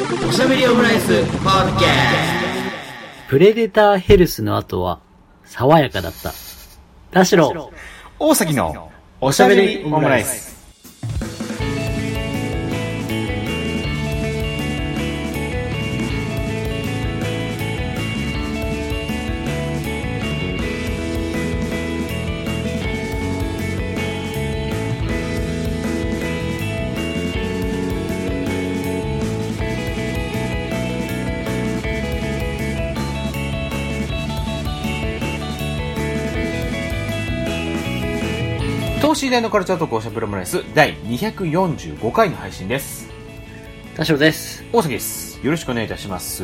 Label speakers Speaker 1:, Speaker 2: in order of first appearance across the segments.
Speaker 1: おしゃべりオムライスポッドキャ
Speaker 2: プレデターヘルスの後は、爽やかだった。田代、
Speaker 3: 大崎のおしゃべりオムライス。等身大のカルチャートークおしゃべりオムライス第245回の配信です。
Speaker 2: 田代です。
Speaker 3: 大崎です。よろしくお願いいたします。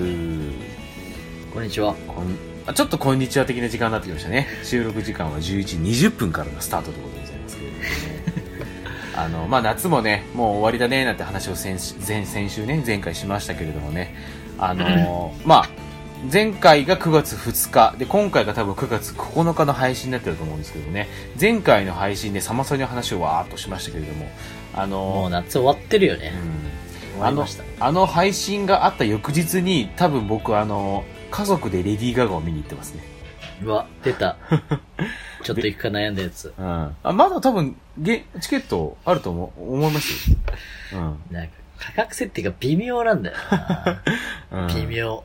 Speaker 2: こんにちは。
Speaker 3: こんあちょっとこんにちは的な時間になってきましたね。収録時間は11時20分からのスタートということでございますけれどもね。あの、まあ、夏もね、もう終わりだね、なんて話を先先週ね、前回しましたけれどもね。あの、まあ、前回が9月2日、で、今回が多分9月9日の配信になってると思うんですけどね。前回の配信でサマソニの話をわーっとしましたけれども、あの、
Speaker 2: もう夏終わってるよね。
Speaker 3: うんあの。あの配信があった翌日に多分僕あの家族でレディー・ガガを見に行ってますね、
Speaker 2: うわ、出た。ちょっと行くか悩んだやつ。
Speaker 3: うん、あまだ多分ゲチケットあると思思います？よ、
Speaker 2: なんか、価格設定が微妙なんだよな。
Speaker 3: う んうん、
Speaker 2: 微妙。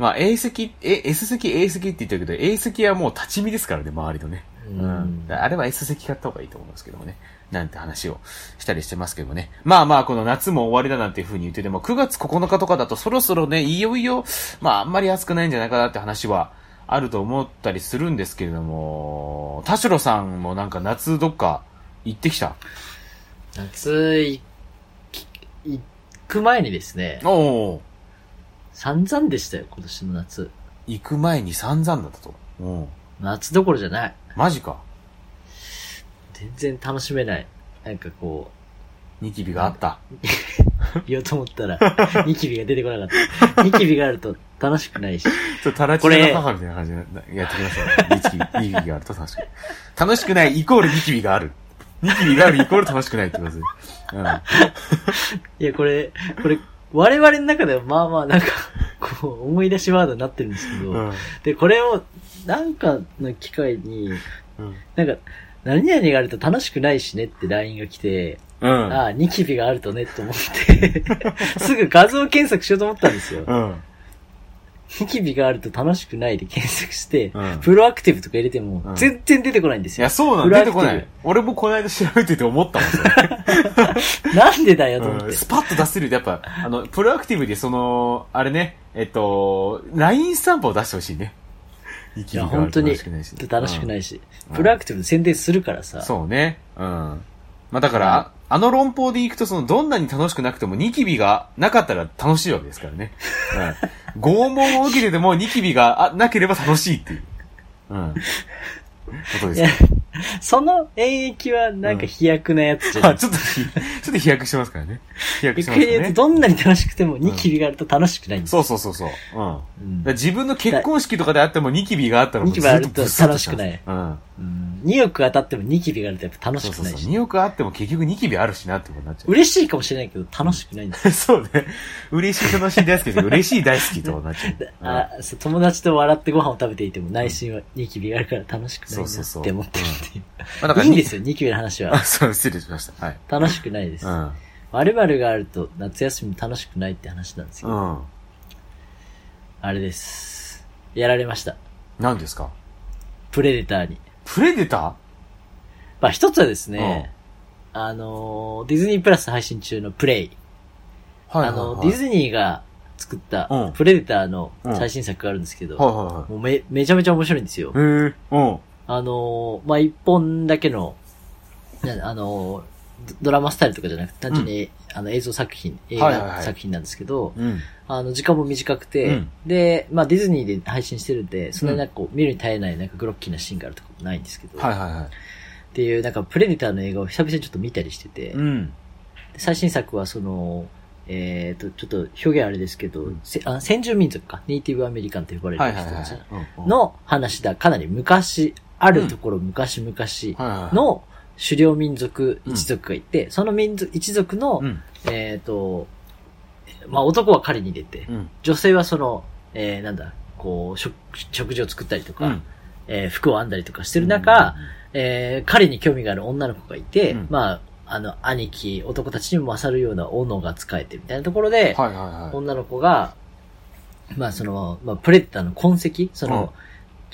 Speaker 3: まあ A 席え S 席 A 席って言ってるけど A 席はもう立ち見ですからね周りのね、
Speaker 2: うん。
Speaker 3: あれは S 席買った方がいいと思うんですけどもね。なんて話をしたりしてますけどもね。まあまあ、この夏も終わりだなんていう風に言ってても、9月9日とかだとそろそろね、いよいよ、まああんまり暑くないんじゃないかなって話はあると思ったりするんですけれども、田代さんもなんか夏どっか行ってきた？
Speaker 2: 夏い、行く前にですね、
Speaker 3: おお
Speaker 2: 散々でしたよ、今年の夏。
Speaker 3: 行く前に散々だったと。うん。
Speaker 2: 夏どころじゃない。
Speaker 3: マジか。
Speaker 2: 全然楽しめない。なんかこ
Speaker 3: ニキビがあった。
Speaker 2: う、言おうと思ったら、ニキビが出てこなかった。ニキビがあると楽しくないし。
Speaker 3: ちょっとタラチネの母みたいな感じでやってきましたね。ニキビ、ニキビがあると楽しくない。楽しくないイコールニキビがある。ニキビがあるイコール楽しくないってことです。うん。
Speaker 2: いや、これ、これ、我々の中ではまあまあなんか、こう、思い出しワードになってるんですけど、
Speaker 3: うん。
Speaker 2: で、これを、なんかの機会に、
Speaker 3: うん。
Speaker 2: なんか、何々があると楽しくないしねって LINE が来て、
Speaker 3: うん。
Speaker 2: ああ、ニキビがあるとねって思って、すぐ画像検索しようと思ったんですよ。
Speaker 3: うん。
Speaker 2: ニキビがあると楽しくないで検索して、
Speaker 3: うん
Speaker 2: プロアクティブとか入れても
Speaker 3: うん、
Speaker 2: 全然出てこないんですよ。
Speaker 3: いや、そうなの。出てこない。俺もこの間調べてて思ったもん、それ。
Speaker 2: なんでだよと思って。
Speaker 3: うんスパッと出せると、やっぱ、あの、プロアクティブでその、あれね、えっと、LINE スタンプを出してほしいね。ニキ
Speaker 2: いや、本当に
Speaker 3: 楽しくないし。
Speaker 2: 楽しくない
Speaker 3: い。
Speaker 2: し、
Speaker 3: うん
Speaker 2: プロアクティブで宣伝するからさ。
Speaker 3: そうね。うん。まあだから、ああの論法でいくと、その、どんなに楽しくなくても、ニキビがなかったら楽しいわけですからね。うん。拷問を受けてても、ニキビがあなければ楽しいっていう。うん。ことです
Speaker 2: その演疫はなんか飛躍なやつじゃない
Speaker 3: あ、ちょっとひ、ちょっと飛躍してますからね。飛躍してますね。
Speaker 2: どんなに楽しくてもニキビがあると楽しくないんですよ。
Speaker 3: そうそうそうそう。うん。
Speaker 2: うん
Speaker 3: ら自分の結婚式とかであってもニキビがあったらもう
Speaker 2: ニキビあると
Speaker 3: ずっブスッ
Speaker 2: 楽しくない
Speaker 3: うん。
Speaker 2: うん2億当たってもニキビがあるとやっぱ楽
Speaker 3: そうそうそう。
Speaker 2: しくないし。
Speaker 3: 2億あっても結局ニキビあるしなってことになっちゃう。
Speaker 2: 嬉しいかもしれないけど楽しくないんですよ。
Speaker 3: そうね。嬉しい楽しい大好きですけど、嬉しい大好きってことになっちゃう。うん
Speaker 2: あそう友達と笑ってご飯を食べていても内心はニキビがあるから楽しくないな
Speaker 3: そうそうそう
Speaker 2: って思ってるっていう。いいんですよ、ニキビの話
Speaker 3: あ、
Speaker 2: は。
Speaker 3: そう、失礼しました。はい。
Speaker 2: 楽しくないです。
Speaker 3: うん。
Speaker 2: 〇〇があると夏休み楽しくないって話なんですよ。
Speaker 3: うん。
Speaker 2: あれです。やられました。
Speaker 3: 何ですか？
Speaker 2: プレデターに。
Speaker 3: プレデタ
Speaker 2: まあ一つはですね、あのー、ディズニープラス配信中のプレイ。
Speaker 3: ーはい
Speaker 2: あの、ディズニーが作った
Speaker 3: うん
Speaker 2: プレデターの最新作があるんですけど、
Speaker 3: はいは
Speaker 2: もうめ、めちゃめちゃ面白いんですよ
Speaker 3: い。はい。へえ。うん。
Speaker 2: あのー、まあ、一本だけの、なあのドラマスタイルとかじゃなくて、単純に、あの映像作品、映画作品なんですけど、
Speaker 3: うん。
Speaker 2: あの、時間も短くて、
Speaker 3: うん
Speaker 2: で、まあ、ディズニーで配信してるんで、そんなになんかこう、見るに耐えないなんかグロッキーなシーンがあるとかもないんですけど、
Speaker 3: はいはいはい。
Speaker 2: っていう、なんかプレデターの映画を久々にちょっと見たりしてて、
Speaker 3: うん。
Speaker 2: で最新作はその、えっ、と、ちょっと表現あれですけど、せあ先住民族か、ネイティブアメリカンと呼ばれる人たち
Speaker 3: うんうん。
Speaker 2: の話だ。かなり昔、あるところ昔々の狩猟民族一族がいて、その民族、一族の、
Speaker 3: うん。
Speaker 2: えっ、と、まあ男は狩りに出て、
Speaker 3: うん。
Speaker 2: 女性はその、えー、なんだ、こう、食、食事を作ったりとか、
Speaker 3: うん
Speaker 2: えー服を編んだりとかしてる中、えー、狩りに興味がある女の子がいて、
Speaker 3: うん
Speaker 2: まあ、あの、兄貴、男たちにも勝るような斧が使えてみたいなところで、
Speaker 3: はいはいはい。
Speaker 2: 女の子が、まあその、まあプレデターの痕跡、その、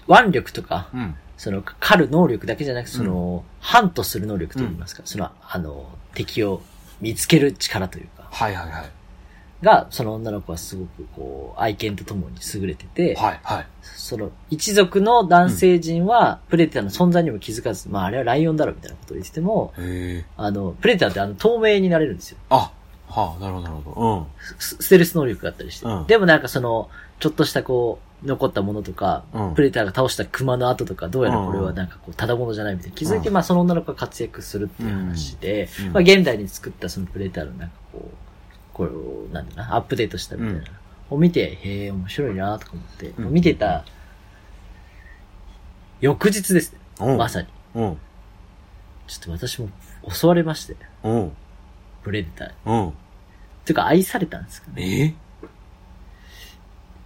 Speaker 2: 腕力とか、
Speaker 3: うん。
Speaker 2: その、狩る能力だけじゃなく、その、ハントする能力といいますか、その、あの、敵を見つける力というか、
Speaker 3: はいはいはい。
Speaker 2: が、その女の子はすごくこう、愛犬とともに優れてて、
Speaker 3: はいはい。
Speaker 2: その、一族の男性陣は、プレデターの存在にも気づかず、まああれはライオンだろみたいなことを言ってても。あの、プレデターってあの、透明になれるんですよ。
Speaker 3: あ、はあ、なるほどなるほど。
Speaker 2: スステルス能力があったりして。
Speaker 3: うん
Speaker 2: でもなんかその、ちょっとしたこう、残ったものとか、
Speaker 3: うん
Speaker 2: プレデターが倒した熊の跡とか、どうやらこれはなんかこう、ただものじゃないみたいな気づいて、
Speaker 3: うん
Speaker 2: まあその女の子が活躍するっていう話で、
Speaker 3: うん
Speaker 2: まあ現代に作ったそのプレデターのなんかこう、こう、なんだろうな、アップデートしたみたいな、
Speaker 3: うん
Speaker 2: を見て、へえ、面白いなとか思って、
Speaker 3: うん
Speaker 2: 見てた、翌日ですね。
Speaker 3: うん。
Speaker 2: まさに。
Speaker 3: うん。
Speaker 2: ちょっと私も襲われまして、
Speaker 3: うん。
Speaker 2: プレデターに。
Speaker 3: うん。
Speaker 2: ていうか愛されたんですかね。
Speaker 3: え？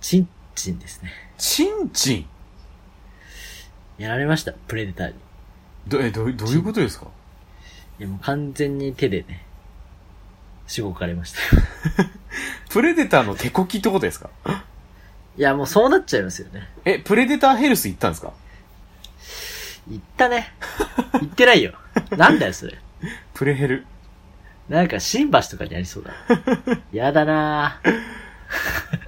Speaker 2: チンチンですね。
Speaker 3: チンチン？
Speaker 2: やられました、プレデターに。
Speaker 3: ど、え、どう、どういうことですか？
Speaker 2: いやもう完全に手でね、しごかれましたよ。
Speaker 3: プレデターの手こきってことですか？
Speaker 2: いやもうそうなっちゃいますよね。
Speaker 3: え、プレデターヘルス行ったんですか？
Speaker 2: 言ったね。言ってないよ。なんだよそれ。
Speaker 3: プレヘル？
Speaker 2: なんか新橋とかにありそうだ。やだなぁ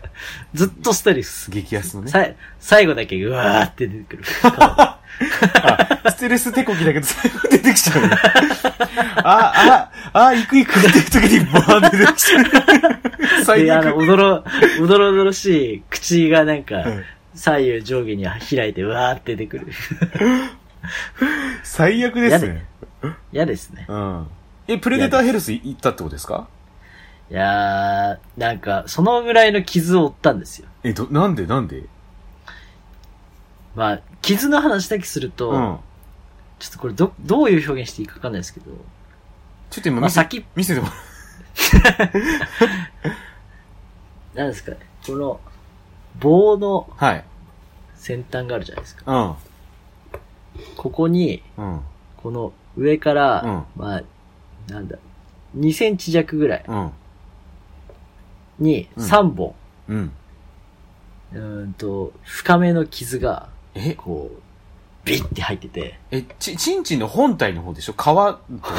Speaker 2: ずっとストレス。
Speaker 3: 激安のね。
Speaker 2: さい最後だけうわーって出てくる。
Speaker 3: あ、ステレス手こきだけど最後出てきちゃうね。あ、あ、あ、行く行くっていう時にバーンって出てきちゃう。最
Speaker 2: で、あの、
Speaker 3: 悪。
Speaker 2: おどろ、おどろおどろしい口がなんか
Speaker 3: うん、
Speaker 2: 左右上下に開いてうわーって出てくる。
Speaker 3: 最悪ですね。
Speaker 2: 嫌ですね。
Speaker 3: うん。え、プレデターヘルス行ったってことですか？
Speaker 2: いやー、なんか、そのぐらいの傷を負ったんですよ。
Speaker 3: え、ど、なんでなんで？
Speaker 2: まあ、傷の話だけすると、
Speaker 3: うん。
Speaker 2: ちょっとこれど、どういう表現していいかわかんないですけど、
Speaker 3: ちょっと今
Speaker 2: まあ、
Speaker 3: 見せ、
Speaker 2: 先、
Speaker 3: 見せても
Speaker 2: なんですかね、この、棒の
Speaker 3: はい。
Speaker 2: 先端があるじゃないですか。
Speaker 3: うん。
Speaker 2: ここに、
Speaker 3: うん。
Speaker 2: この上から、
Speaker 3: うん
Speaker 2: まあ、なんだ、2センチ弱ぐらい
Speaker 3: うん。
Speaker 2: に
Speaker 3: うん。
Speaker 2: 3本、
Speaker 3: うん。
Speaker 2: うーんと、深めの傷が、
Speaker 3: え、
Speaker 2: こう、ビッて入ってて、
Speaker 3: え、ち、ちんちんの本体の方でしょ？皮とか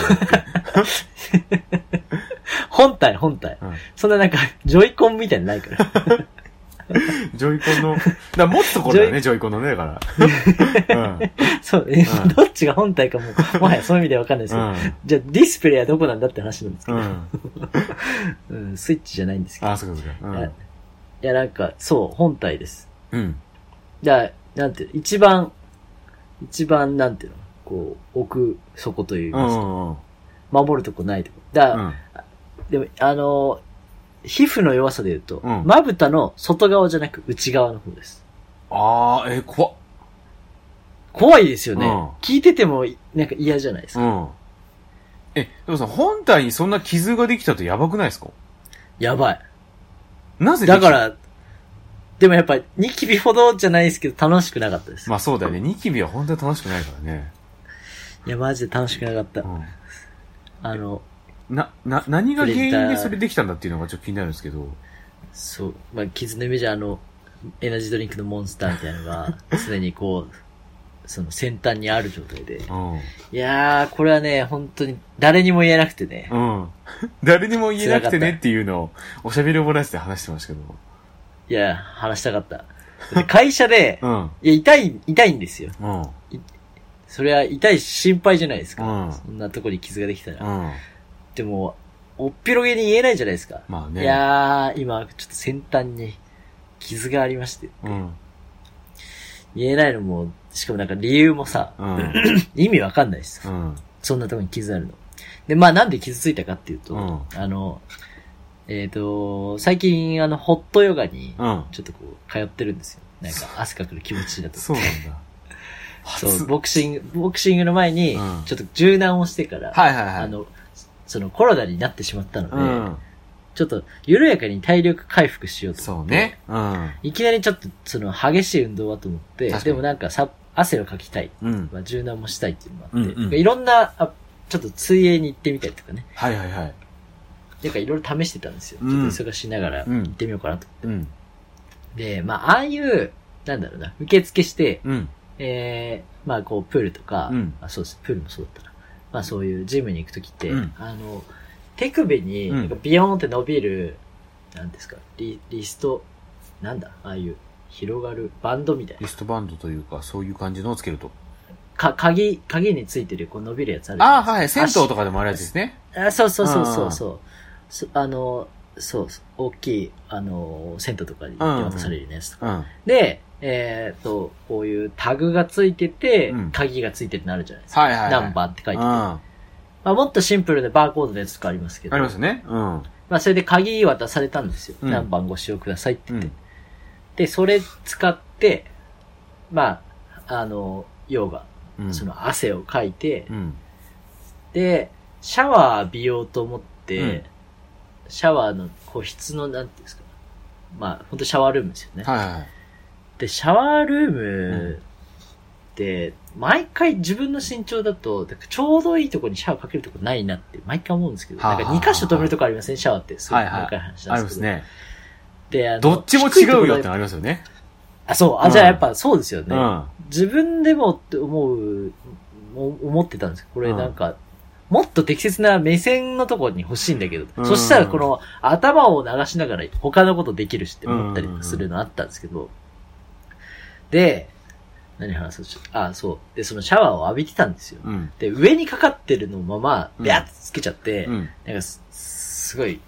Speaker 2: 本体、本体。
Speaker 3: うん。
Speaker 2: そんななんか、ジョイコンみたいなのないから。
Speaker 3: ジョイコンの、だ持つところだよね、ジョイコンのね、だから。うん。
Speaker 2: そう、え
Speaker 3: うん
Speaker 2: どっちが本体かも、もはやそういう意味ではわかんないですけど、
Speaker 3: うん
Speaker 2: じゃあディスプレイはどこなんだって話なんですけど、
Speaker 3: うん。
Speaker 2: うん、スイッチじゃないんですけど。
Speaker 3: あ、そうかそうか。
Speaker 2: いやなんか、そう、本体です。
Speaker 3: うん。うん。
Speaker 2: じゃあ、なんていうの、一番、一番、なんていうの、こう、奥底という
Speaker 3: うん
Speaker 2: か。守るとこないとこ。だ
Speaker 3: うん。
Speaker 2: でも、あの、皮膚の弱さで言うと、
Speaker 3: うん
Speaker 2: まぶたの外側じゃなく内側の方です。
Speaker 3: あー、え、怖っ。
Speaker 2: 怖いですよね。
Speaker 3: うん
Speaker 2: 聞いてても、なんか嫌じゃないですか。
Speaker 3: うん。え、でもさ、本体にそんな傷ができたとやばくないですか？
Speaker 2: やばい。
Speaker 3: なぜで
Speaker 2: だか、ら、でもやっぱ、ニキビほどじゃないですけど、楽しくなかったです。
Speaker 3: まあそうだよね。ニキビは本当に楽しくないからね。
Speaker 2: いや、マジで楽しくなかった。
Speaker 3: う
Speaker 2: あの、
Speaker 3: ん。な、な、何が原因でそれできたんだっていうのがちょっと気になるんですけど。
Speaker 2: そう、まあ、傷のイメージはあの、エナジードリンクのモンスターみたいなのが、常にこう、その先端にある状態で。
Speaker 3: うん。
Speaker 2: いやー、これはね、本当に誰にも言えなくてね。
Speaker 3: うん。誰にも言えなくてねっていうのを、おしゃべりオムライスで話してましたけど。
Speaker 2: いや、話したかった。で会社で、
Speaker 3: うん。
Speaker 2: いや、痛い、痛いんですよ。
Speaker 3: うん。
Speaker 2: それは痛いし心配じゃないですか。
Speaker 3: うん
Speaker 2: そんなとこに傷ができたら。
Speaker 3: うん。
Speaker 2: でも、おっぴろげに言えないじゃないですか。
Speaker 3: まあね。
Speaker 2: いやー、今、ちょっと先端に傷がありまして。
Speaker 3: うん。
Speaker 2: 言えないのも、しかもなんか理由もさ、
Speaker 3: うん。
Speaker 2: 意味わかんないです。
Speaker 3: うん。
Speaker 2: そんなとこに傷あるの。で、まあなんで傷ついたかっていうと、
Speaker 3: うん
Speaker 2: あの、えっ、と、最近、あの、ホットヨガに、
Speaker 3: うん。
Speaker 2: ちょっとこう、通ってるんですよ。なんか、汗かくの気持ちいいだと。
Speaker 3: そうなんだ。
Speaker 2: そう、
Speaker 3: 初
Speaker 2: ボクシング、ボクシングの前に
Speaker 3: うん、
Speaker 2: ちょっと柔軟をしてから、
Speaker 3: はいはいはい。
Speaker 2: あの、そのコロナになってしまったので、
Speaker 3: うん。
Speaker 2: ちょっと緩やかに体力回復しようと思って。
Speaker 3: そうね。うん。
Speaker 2: いきなりちょっと、その、激しい運動はと思って
Speaker 3: 確、かに
Speaker 2: でもなんかさ、汗をかきたい。
Speaker 3: うん。
Speaker 2: まあ、柔軟もしたいっていうのもあって、
Speaker 3: うんうん
Speaker 2: いろんな、あちょっと水泳に行ってみたりとかね。
Speaker 3: はいはいはい。
Speaker 2: なんかいろいろ試してたんですよ。ち
Speaker 3: うん
Speaker 2: ょっと忙しいながら
Speaker 3: うん
Speaker 2: 行ってみようかなと。
Speaker 3: うん。
Speaker 2: で、まあ、ああいう、なんだろうな、受付して、
Speaker 3: うん。
Speaker 2: えー、まあ、こう、プールとか、
Speaker 3: うん
Speaker 2: あ、そうです、プールもそうだったな。まあ、そういうジムに行くときって、
Speaker 3: うん
Speaker 2: あの、手首に、ビヨーンって伸びる、なんですか、リリスト、なんだ、ああいう、広がるバンドみたいな。
Speaker 3: リストバンドというか、そういう感じのをつけると。
Speaker 2: か、鍵、鍵についてる、こう伸びるやつある
Speaker 3: ああ、はい。銭湯と
Speaker 2: か。
Speaker 3: かでもあるやつですね。
Speaker 2: あそうそうそうそうそう。そあの、そう、大きい、あの、銭湯とかに渡されるやつとか。
Speaker 3: うん。
Speaker 2: で、えっ、と、こういうタグがついてて、
Speaker 3: うん
Speaker 2: 鍵がついてるのあるじゃないですか。
Speaker 3: はいはいはい。
Speaker 2: ナンバーって書いてて。
Speaker 3: うん。
Speaker 2: まあ、もっとシンプルでバーコードのやつとかありますけど。
Speaker 3: ありますね。うん。
Speaker 2: まあ、それで鍵渡されたんですよ。
Speaker 3: うん
Speaker 2: 何番ご使用くださいって言って。
Speaker 3: うん。
Speaker 2: で、それ使って、まあ、あの、ヨガ、
Speaker 3: うん。
Speaker 2: その汗をかいて、
Speaker 3: うん。
Speaker 2: で、シャワー浴びようと思って、
Speaker 3: うん
Speaker 2: シャワーの個室の、なんていうんですか。まあ、本当シャワールームですよね。
Speaker 3: はいはい。
Speaker 2: で、シャワールームって、毎回自分の身長だと、ちょうどいいところにシャワーかけるとこないなって毎回思うんですけど、なんか2箇所止めるとこありません？シャワーって。すご
Speaker 3: はいはい
Speaker 2: 細かい話なんですけど。
Speaker 3: ありますね。
Speaker 2: で、あの
Speaker 3: どっちも違うよってのありますよね。
Speaker 2: あ、そう。あ、
Speaker 3: うん
Speaker 2: じゃあやっぱそうですよね。
Speaker 3: うん。
Speaker 2: 自分でもって思う、お思ってたんですこれなんか、もっと適切な目線のところに欲しいんだけど、
Speaker 3: うん
Speaker 2: そしたらこの頭を流しながら他のことできるしって思ったりするのあったんですけど、で、何話そうあ、そう。で、そのシャワーを浴びてたんですよ。
Speaker 3: うん。
Speaker 2: で、上にかかってるのまま、
Speaker 3: うん
Speaker 2: ビャッとつけちゃって、
Speaker 3: うん。
Speaker 2: なんかす、すごい、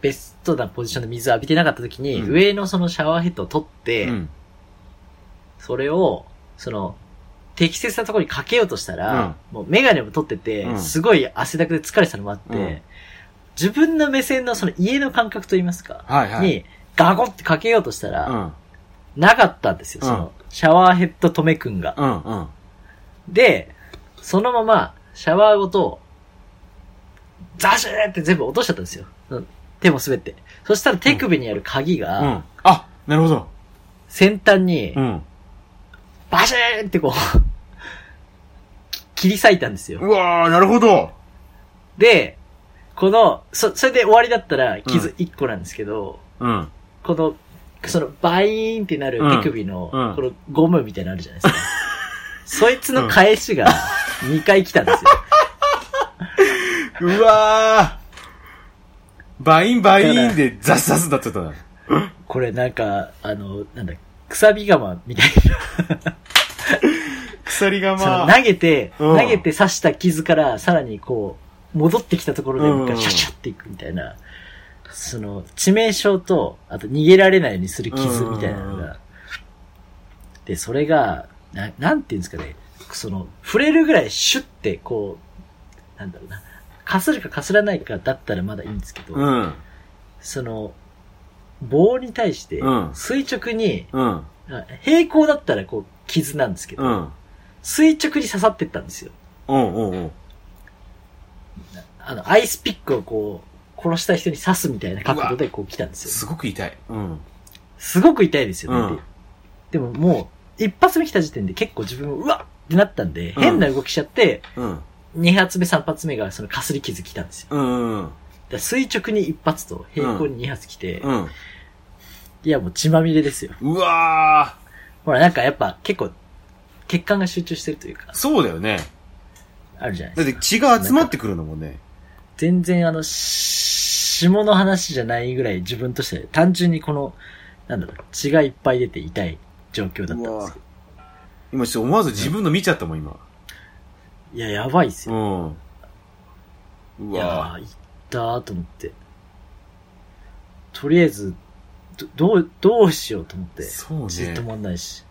Speaker 2: ベストなポジションで水浴びてなかった時に、
Speaker 3: うん
Speaker 2: 上のそのシャワーヘッドを取って、
Speaker 3: うん。
Speaker 2: それを、その、適切なところにかけようとしたら、もうメガネも取ってて、
Speaker 3: うん
Speaker 2: すごい汗だくで疲れてたのもあって、
Speaker 3: うん
Speaker 2: 自分の目線のその家の感覚といいますか、
Speaker 3: はいはい。
Speaker 2: に、ガゴってかけようとしたら、
Speaker 3: うん。
Speaker 2: なかったんですよ、その、シャワーヘッド止めくんが。
Speaker 3: うん。うん。
Speaker 2: で、そのまま、シャワーごと、ザシューって全部落としちゃったんですよ。うん手も滑って。そしたら手首にある鍵
Speaker 3: う
Speaker 2: が、
Speaker 3: ん。あ、なるほど。
Speaker 2: 先端に
Speaker 3: う、ん。
Speaker 2: バシーンってこう、切り裂いたんですよ。
Speaker 3: うわー、なるほど。
Speaker 2: で、この、そ、それで終わりだったら傷1個なんですけど、
Speaker 3: うん。
Speaker 2: この、その、バイーンってなる手首の、このゴムみたいなのあるじゃないですか。そいつの返しが2回来たんですよ。
Speaker 3: うわー。バインバインでザスザスだっちゃったな。
Speaker 2: これなんか、あの、なんだ、くさび釜みたいな。
Speaker 3: 鎖が
Speaker 2: その
Speaker 3: まあ。
Speaker 2: 投げて、
Speaker 3: うん
Speaker 2: 投げて刺した傷からさらにこう、戻ってきたところでシャシャっていくみたいな、その、致命傷と、あと逃げられないようにする傷みたいなの
Speaker 3: うん
Speaker 2: が、で、それが、な、なんていうんですかね、その、触れるぐらいシュッてこう、なんだろうな、かするかかすらないかだったらまだいいんですけど、
Speaker 3: うん。
Speaker 2: その、棒に対して
Speaker 3: うん、
Speaker 2: 垂直に、
Speaker 3: うん。
Speaker 2: あ平行だったらこう、傷なんですけど、
Speaker 3: うん。
Speaker 2: 垂直に刺さってったんですよ。
Speaker 3: うん。うん。うん。
Speaker 2: あの、アイスピックをこう、殺した人に刺すみたいな角度でこう来たんですよ。
Speaker 3: すごく痛い。うん。
Speaker 2: すごく痛いですよね。
Speaker 3: うん
Speaker 2: ででももう、一発目来た時点で結構自分もうわっってなったんで、
Speaker 3: うん
Speaker 2: 変な動きしちゃって、
Speaker 3: うん。
Speaker 2: 二発目三発目がそのかすり傷来たんですよ。
Speaker 3: うん。うん。
Speaker 2: 垂直に一発と平行に二発来て、
Speaker 3: うん。
Speaker 2: いやもう血まみれですよ。
Speaker 3: うわ
Speaker 2: ほらなんかやっぱ結構、血管が集中してるというか
Speaker 3: ー。、そうだよね。
Speaker 2: あるじゃないですか。
Speaker 3: だって血が集まってくるのもんね。
Speaker 2: 全然あの、し下の話じゃないぐらい自分として単純にこの、なんだろう、血がいっぱい出て痛い状況だったんですけど。
Speaker 3: 今ちょっと思わず自分の見ちゃったもん、今。
Speaker 2: いや、やばいっす
Speaker 3: う
Speaker 2: よ。
Speaker 3: ん。う
Speaker 2: いやいったーと思って。とりあえず、ど、どう、どうしようと思って。
Speaker 3: そうね
Speaker 2: ずっともんないし。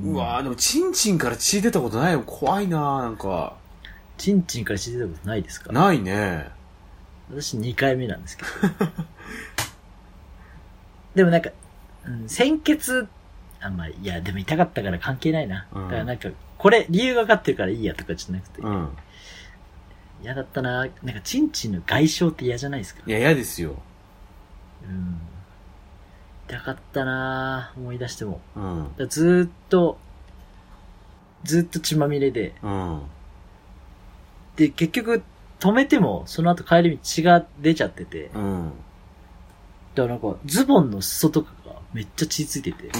Speaker 3: うわーでも、チンチンから血出たことないよ。怖いなーなんか。
Speaker 2: チンチンから血出たことないですか？
Speaker 3: ないね。
Speaker 2: 私2回目なんですけど。でもなんか、うん、鮮血、あんまり、いや、でも痛かったから関係ないな。
Speaker 3: うん
Speaker 2: だからなんか、これ、理由が分かってるからいいやとかじゃなくて、
Speaker 3: うん。
Speaker 2: 嫌だったななんか、チンチンの外傷って嫌じゃないですか？
Speaker 3: いや、嫌ですよ。
Speaker 2: うん。痛かったなぁ思い出しても。
Speaker 3: うん。
Speaker 2: ずーっと、ずーっと血まみれで。
Speaker 3: うん。
Speaker 2: で、結局、止めても、その後帰り道血が出ちゃってて。
Speaker 3: うん。
Speaker 2: だからなんか、ズボンの裾とかがめっちゃ血ついてて。
Speaker 3: うん。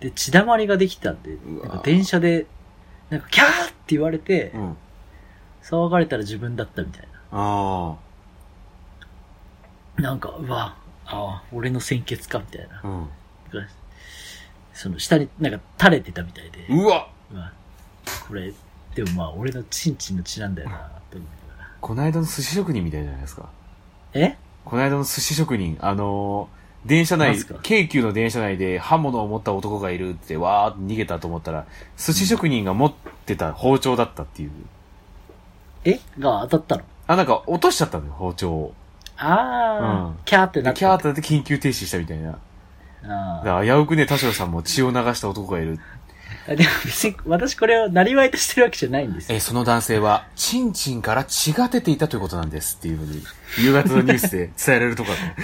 Speaker 2: で、血だまりができたんで、
Speaker 3: うわ
Speaker 2: なんか電車で、なんか、キャーって言われて、
Speaker 3: うん。
Speaker 2: 騒がれたら自分だったみたい
Speaker 3: あ
Speaker 2: な。なんか、うわ、ああ、俺の鮮血か、みたいな
Speaker 3: あ。。うん。
Speaker 2: その下になんか垂れてたみたいで、
Speaker 3: うわ
Speaker 2: うわこれ、でもまあ俺のチンチンの血なんだよな、と思いながら。
Speaker 3: この間の寿司職人みたいじゃないですか。
Speaker 2: え？
Speaker 3: この間の寿司職人、あのー電車内
Speaker 2: なんすか、
Speaker 3: 京急の電車内で刃物を持った男がいるってわーって逃げたと思ったら、寿司職人が持ってた包丁だったっていう。
Speaker 2: え？が当たったの？
Speaker 3: あ、なんか落としちゃったのよ、包丁を。
Speaker 2: ああ、
Speaker 3: うん
Speaker 2: キャーってなった。
Speaker 3: でキャーってなって緊急停止したみたいな。
Speaker 2: あ
Speaker 3: だから危うくね、田代さんも血を流した男がいる。
Speaker 2: あ。でも別に私これをなりわいとしてるわけじゃないんですよ。
Speaker 3: え、その男性は、チンチンから血が出ていたということなんですっていうふうに、夕方のニュースで伝えられるとかね。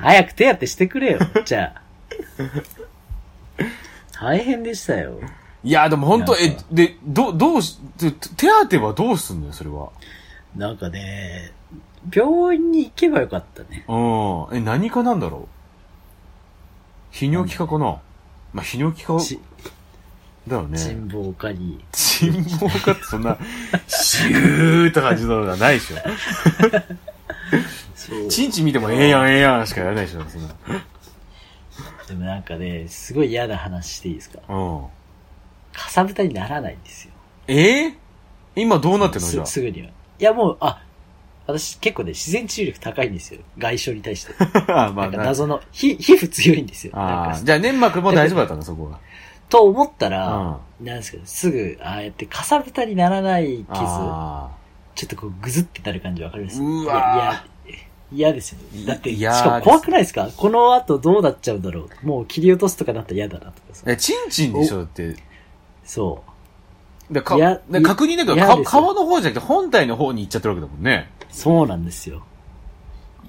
Speaker 2: 早く手当てしてくれよ、じゃあ。大変でしたよ。
Speaker 3: いや、でも本当え、で、ど、どうし、手手当てはどうすんのよ、それは？
Speaker 2: なんかね、病院に行けばよかったね。
Speaker 3: うん。え、何かなんだろう？泌尿器科かな？まあ、泌尿器科
Speaker 2: ち
Speaker 3: だよね。
Speaker 2: 人望科に。
Speaker 3: 沈望かってそんな、シューって感じのがないでしょ。
Speaker 2: そう。
Speaker 3: チン見てもええやんええやんしかやらないでしょ、そんな。
Speaker 2: でもなんかね、すごい嫌な話していいですか？
Speaker 3: うん。
Speaker 2: かさぶたにならないんですよ。
Speaker 3: え？え今どうなってんのじゃあ？
Speaker 2: す。すぐには。いやもう、あ、私結構ね、自然治癒力高いんですよ。外傷に対して。
Speaker 3: あま
Speaker 2: なんか謎の、ひ皮膚強いんですよ。なんか
Speaker 3: ああ、じゃあ粘膜も大丈夫だったんだ、そこは。
Speaker 2: と思ったら、
Speaker 3: う
Speaker 2: なんですけど、すぐ、ああやってかさぶたにならない傷、
Speaker 3: あ
Speaker 2: ちょっとこうぐずってなる感じわかります？
Speaker 3: うわ
Speaker 2: いや、いや、嫌ですよね。だって、し
Speaker 3: いやー
Speaker 2: かも怖くないですか？この後どうなっちゃうんだろう？もう切り落とすとかなったら嫌だなとかさ。
Speaker 3: あ。え、チンチンでしょ？だって。
Speaker 2: そう。
Speaker 3: でか
Speaker 2: いや
Speaker 3: で確認だけど、皮の方じゃなくて本体の方に行っちゃってるわけだもんね。
Speaker 2: そうなんですよ。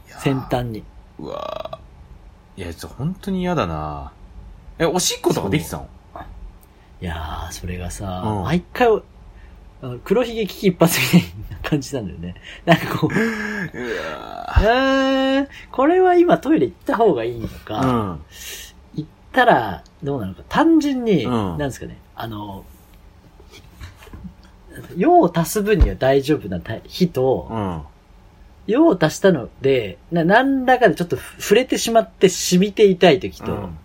Speaker 2: 先端に。
Speaker 3: うわぁ。いや、ちょっと本当に嫌だなえ、おしっことかできてたの？
Speaker 2: いやー、それがさ、
Speaker 3: うん
Speaker 2: 毎回、あの黒ひげ危機一髪みたいな感じなんだよね。なんかこう、うーん、これは今トイレ行った方がいいのか、
Speaker 3: うん。
Speaker 2: 行ったらどうなのか、単純に、
Speaker 3: うん
Speaker 2: なんですかね、あの、用を足す分には大丈夫な日と、
Speaker 3: うん。
Speaker 2: 用を足したので、な何らかでちょっと触れてしまって染みていたい時と、
Speaker 3: うん。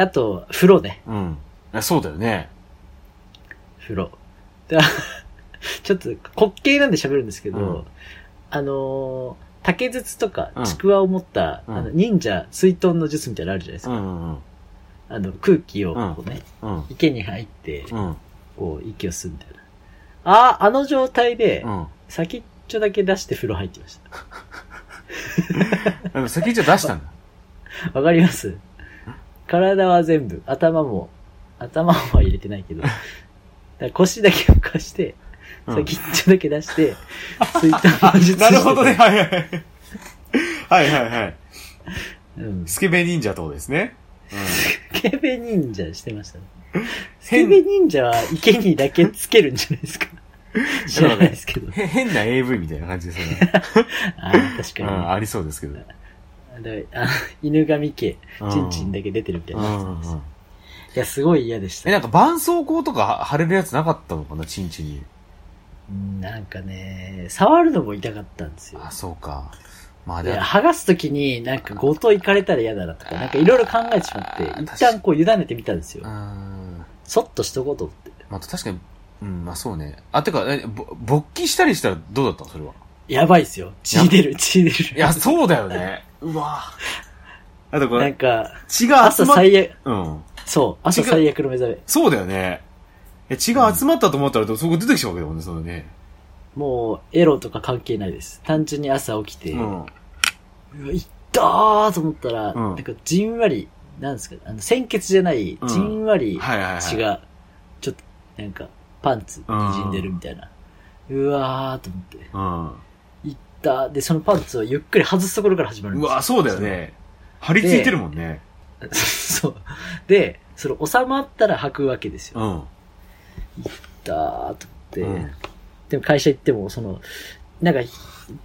Speaker 2: あと、風呂ね。
Speaker 3: うん。あそうだよね。
Speaker 2: 風呂。で ちょっと滑稽なんで喋るんですけど、
Speaker 3: うん
Speaker 2: あのー竹筒とか
Speaker 3: うん
Speaker 2: ちくわを持った、
Speaker 3: うん
Speaker 2: あの忍者水遁の術みたいなのあるじゃないですか。
Speaker 3: うんうん
Speaker 2: あの空気をこうね、
Speaker 3: うん。うん。
Speaker 2: 池に入って、
Speaker 3: うん。
Speaker 2: こう息を吸うみたいな。ああ、あの状態で、
Speaker 3: うん。
Speaker 2: 先っちょだけ出して風呂入ってまし
Speaker 3: でも 先一応出したんだ。
Speaker 2: た。わかります？体は全部、頭も、頭は入れてないけど、だ腰だけ浮かして、
Speaker 3: うん
Speaker 2: 先っちょだけ出して、水遁の術
Speaker 3: なるほどね。。はいはいはい。はいはいはい。
Speaker 2: うん。
Speaker 3: スケベ忍者ってことですね。
Speaker 2: スケベ忍者してましたね。スケベ忍者は池にだけつけるんじゃないですか。知らないですけど。
Speaker 3: へ変な AV みたいな感じですよね。
Speaker 2: ああ、確かに。
Speaker 3: うん、ありそうですけど。
Speaker 2: だあ犬神家、
Speaker 3: うん
Speaker 2: チンチンだけ出てるみたいなですいや、すごい嫌でした
Speaker 3: え、。なんか絆創膏とか貼れるやつなかったのかな、チンチンに。
Speaker 2: うんなんかね、触るのも痛かったんですよ。
Speaker 3: あ、そうか。まあで
Speaker 2: 剥がすときになんかごと行かれたら嫌だなとか、なんかいろいろ考えてしまって、
Speaker 3: ー
Speaker 2: 一旦こう委ねてみたんですよ
Speaker 3: うー。ん。
Speaker 2: そっとしとこうと思って。
Speaker 3: まあ確かに、うん、まあそうね。あ、てか、勃起したりしたらどうだったのそれは？
Speaker 2: やばいっすよ。血出る、血出る。
Speaker 3: いや、そうだよね。うわあとこ
Speaker 2: なん
Speaker 3: れ、
Speaker 2: か、
Speaker 3: 血が集まっ、
Speaker 2: 朝最悪、
Speaker 3: うん。
Speaker 2: そう、朝最悪の目覚め。
Speaker 3: そうだよね。え、血が集まったと思ったら、そこ出てきちゃうわけだもんね、そのね。
Speaker 2: もう、エロとか関係ないです。単純に朝起きて、
Speaker 3: う。
Speaker 2: うんわ、いったーと思ったら、
Speaker 3: うん
Speaker 2: なんかじんわり、なんですか、あの、鮮血じゃない、
Speaker 3: うん
Speaker 2: じんわり
Speaker 3: はいはいはい。
Speaker 2: 血が、ちょっと、なんか、パンツ、滲んでるみたいな。うわーと思って。
Speaker 3: うん。
Speaker 2: で、そのパンツをゆっくり外すところから始まるんですよ。
Speaker 3: うわ、そうだよね。張り付いてるもんね。
Speaker 2: そう。で、それ収まったら履くわけですよ。
Speaker 3: うん。
Speaker 2: だーと思って、
Speaker 3: うん
Speaker 2: でも会社行っても、その、なんか、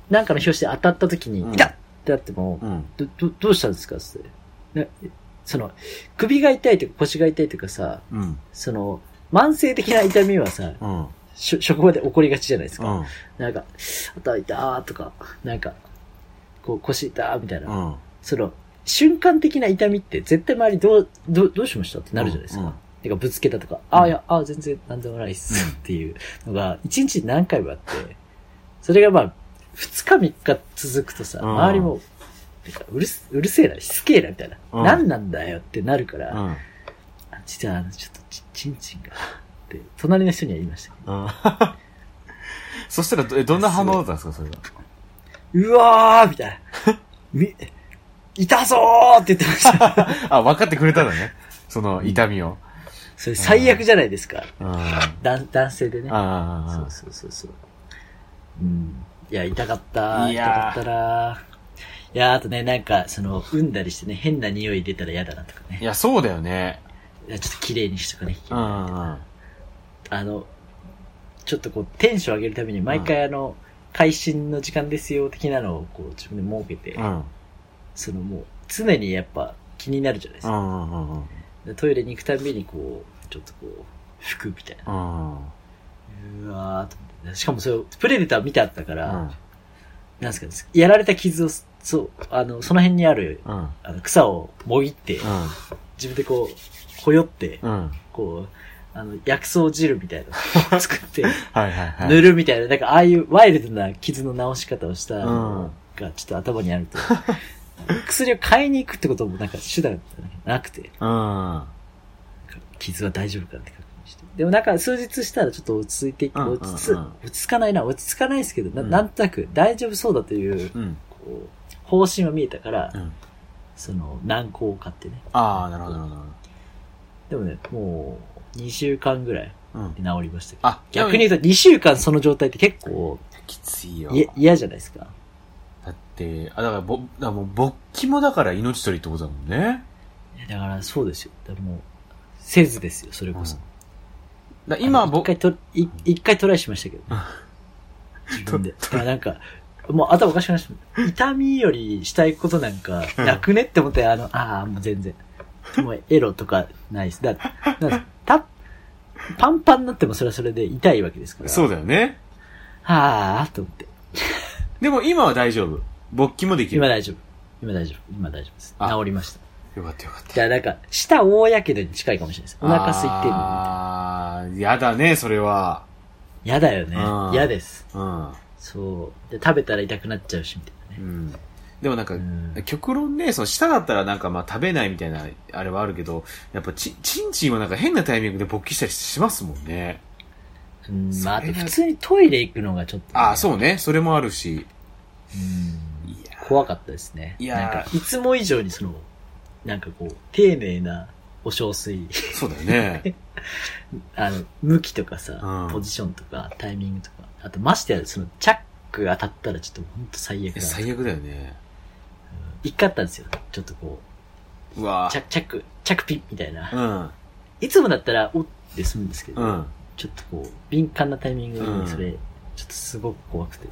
Speaker 2: なんかの表紙で当たった時に、
Speaker 3: うん
Speaker 2: 痛っってなっても、
Speaker 3: うん。
Speaker 2: ど、ど、どうしたんですか？って。なその、首が痛いとか腰が痛いとかさ、
Speaker 3: うん。
Speaker 2: その、慢性的な痛みはさ、
Speaker 3: うん。
Speaker 2: しょ職場で起こりがちじゃないですか。
Speaker 3: うん。
Speaker 2: なんか、頭痛ーとか、なんか、こう腰痛ーみたいな。
Speaker 3: うん。
Speaker 2: その、瞬間的な痛みって絶対周りどう、どう、どうしましたってなるじゃないですか。
Speaker 3: うんうん
Speaker 2: てかぶつけたとか、ああ、いや、ああ、全然なんでもないっすっていうのが、一日に何回もあって、それがまあ、二日三日続くとさ、
Speaker 3: うん
Speaker 2: 周りも、てかうるす、うるせえな、しつけえな、みたいな。
Speaker 3: うん
Speaker 2: 何なんだよってなるから、
Speaker 3: うん。
Speaker 2: あ実はあの、ちょっとち、ちんちんが、って、隣の人には言いました。
Speaker 3: そしたらど、えどんな反応だったんですか、それは？
Speaker 2: うわーみたいな。み、痛そうって言ってました。
Speaker 3: あ、分かってくれたのね。その痛みを。
Speaker 2: それ最悪じゃないですか。
Speaker 3: うん。あ
Speaker 2: 男男性でね。
Speaker 3: あ
Speaker 2: そうそうそうそう。うん。いや、痛かった。
Speaker 3: いやー
Speaker 2: 痛かったな。いや、あとね、なんか、その、産んだりしてね、変な匂い出たら嫌だなとかね。
Speaker 3: いや、そうだよね。
Speaker 2: いやちょっと綺麗にしとかね。
Speaker 3: うんうんうん。
Speaker 2: あの、ちょっとこう、テンション上げるために、毎回あの、会心の時間ですよ、的なのをこう、自分で設けて、
Speaker 3: うん。
Speaker 2: そのもう、常にやっぱ気になるじゃないですか。
Speaker 3: うんうんうんうん。
Speaker 2: でトイレに行くたびにこう、ちょっとこう、拭くみたいな。
Speaker 3: うん。
Speaker 2: うわーと思って。しかもそれを、プレデター見てあったから、
Speaker 3: うん。
Speaker 2: なんですか、やられた傷を、そう、あの、その辺にある、
Speaker 3: うん。
Speaker 2: あの、草をもぎって、自分でこう、ほよって、
Speaker 3: うん。
Speaker 2: こう、あの、薬草汁みたいなのを 作って、
Speaker 3: はいはいはい。
Speaker 2: 塗るみたいな、なんかああいうワイルドな傷の治し方をしたのがちょっと頭にあると、薬を買いに行くってこともなんか手段がなくて、
Speaker 3: うん。
Speaker 2: 傷は大丈夫かって確認して。でもなんか数日したらちょっと落ち着いていく、
Speaker 3: うん
Speaker 2: 落ち着
Speaker 3: うんうん
Speaker 2: 落ち着かないな、落ち着かないですけど、な
Speaker 3: うん
Speaker 2: なんとなく大丈夫そうだという、
Speaker 3: うん。
Speaker 2: こう、方針は見えたから、
Speaker 3: うん。
Speaker 2: その、軟膏を買ってね。
Speaker 3: ああ、なるほどなるほ
Speaker 2: でもね、もう、2週間ぐらい
Speaker 3: ど。うん。
Speaker 2: で治りましたけど。
Speaker 3: あ、
Speaker 2: 逆に言うと2週間その状態って結構、
Speaker 3: きついよ。
Speaker 2: い嫌じゃないですか。
Speaker 3: だって、あ、だから、ぼ、だからもう、勃起もだから命取りってことだもんね。
Speaker 2: いやだからそうですよ。だからもう、せずですよ、それこそ。
Speaker 3: だ今、ぼ
Speaker 2: あの一、回と、い一回トライしましたけどね。自分で。だからなんか、もう頭おかしくなりました。痛みよりしたいことなんか、なくねって思って、あの、ああ、もう全然。もうエロとかないです。だだた、パンパンになってもそれはそれで痛いわけですから。
Speaker 3: そうだよね。
Speaker 2: はあ、と思って。
Speaker 3: でも今は大丈夫。勃起もできる。
Speaker 2: 今大丈夫。今大丈夫。今大丈夫です。
Speaker 3: あ
Speaker 2: 治りました。
Speaker 3: よかったよかった。
Speaker 2: じゃあなんか、舌大やけどに近いかもしれないです。お腹空いてるのみたいな。
Speaker 3: ああ、やだね、それは。
Speaker 2: 嫌だよね
Speaker 3: うん。
Speaker 2: 嫌です。
Speaker 3: うん。
Speaker 2: そう。で、食べたら痛くなっちゃうし、みたいなね。
Speaker 3: うん。でもなんか、
Speaker 2: うん
Speaker 3: 極論ね、その舌だったらなんかまあ食べないみたいな、あれはあるけど、やっぱち、ちんちんはなんか変なタイミングで勃起したりしますもんね。
Speaker 2: うん、まあ、普通にトイレ行くのがちょっとね、
Speaker 3: ああ、そうね。それもあるし。
Speaker 2: うん。怖かったですね。
Speaker 3: いやー
Speaker 2: なんか、いつも以上にその、なんかこう、丁寧なお小水、
Speaker 3: そうだよね。
Speaker 2: あの、向きとかさ、
Speaker 3: うん
Speaker 2: ポジションとか、タイミングとか、あとましてや、その、チャックが当たったらちょっとほんと最悪だな。
Speaker 3: 最悪だよね。
Speaker 2: 一回あったんですよ。ちょっとこ
Speaker 3: うわ
Speaker 2: う、チャチャック、チャックピッみたいな。
Speaker 3: うん。
Speaker 2: いつもだったら、おって済むんですけど、
Speaker 3: うん。
Speaker 2: ちょっとこう、敏感なタイミング
Speaker 3: うん
Speaker 2: にそれ、ちょっとすごく怖くて。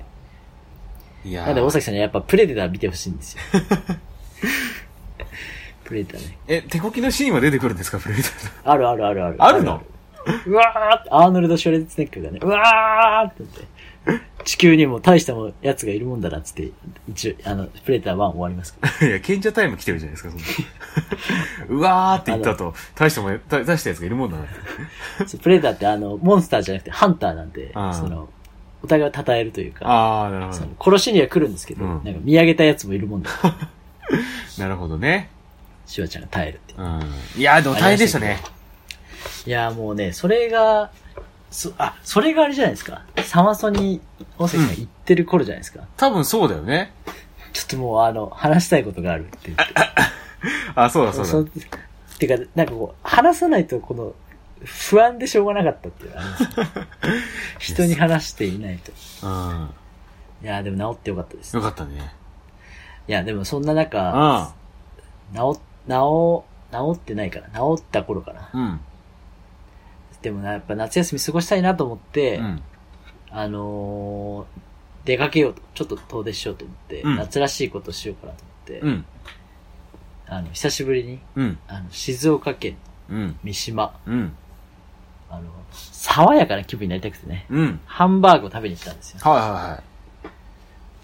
Speaker 3: いやー
Speaker 2: なんで、大崎さんにはやっぱプレデター見てほしいんですよ。プレデターね。
Speaker 3: え、手こきのシーンは出てくるんですか、プレデター
Speaker 2: あるあるあるある。
Speaker 3: あるの？
Speaker 2: あるうわーって、アーノルド・シュレッドスネックがね、うわーって言って、地球にも大したもやつがいるもんだなっつって、一応、あの、プレデター1終わりますけど。
Speaker 3: いや、賢者タイム来てるじゃないですか、そんな。うわーって言った後、大したもん、大大したやつがいるもんだなって。
Speaker 2: プレデターってあの、モンスターじゃなくてハンターなんで、その、お互いを称えるというか、
Speaker 3: あー、なるほ
Speaker 2: そ
Speaker 3: ど
Speaker 2: の。殺しには来るんですけど、
Speaker 3: うん
Speaker 2: なんか見上げたやつもいるもんだ。
Speaker 3: なるほどね。
Speaker 2: シュワちゃんが耐えるっていう。
Speaker 3: うん。いやー、でも大変でしたね。
Speaker 2: いや、もうね、それが、そ、あ、それがあれじゃないですか。サマソに、大崎さんが言ってる頃じゃないですか。
Speaker 3: 多分そうだよね。
Speaker 2: ちょっともうあの、話したいことがあるって言って。
Speaker 3: あ、そうだそう
Speaker 2: そ
Speaker 3: だ。
Speaker 2: てか、なんかこう、話さないとこの、不安でしょうがなかったっていうのがありますね 人に話していないと。
Speaker 3: うん。
Speaker 2: いや、でも治ってよかったです。
Speaker 3: よかったね。
Speaker 2: いや、でもそんな中、
Speaker 3: あ
Speaker 2: 治、治、治ってないかな。治った頃かな。
Speaker 3: うん。
Speaker 2: でもな、やっぱ夏休み過ごしたいなと思って、
Speaker 3: うん。
Speaker 2: あのー出かけようと、ちょっと遠出しようと思って、
Speaker 3: うん
Speaker 2: 夏らしいことしようかなと思って、
Speaker 3: うん。
Speaker 2: あの、久しぶりに、
Speaker 3: うん。
Speaker 2: あの、静岡県
Speaker 3: うん。
Speaker 2: 三島、
Speaker 3: うん。
Speaker 2: あの、爽やかな気分になりたくてね、
Speaker 3: うん。
Speaker 2: ハンバーグを食べに行ったんですよ。
Speaker 3: はいは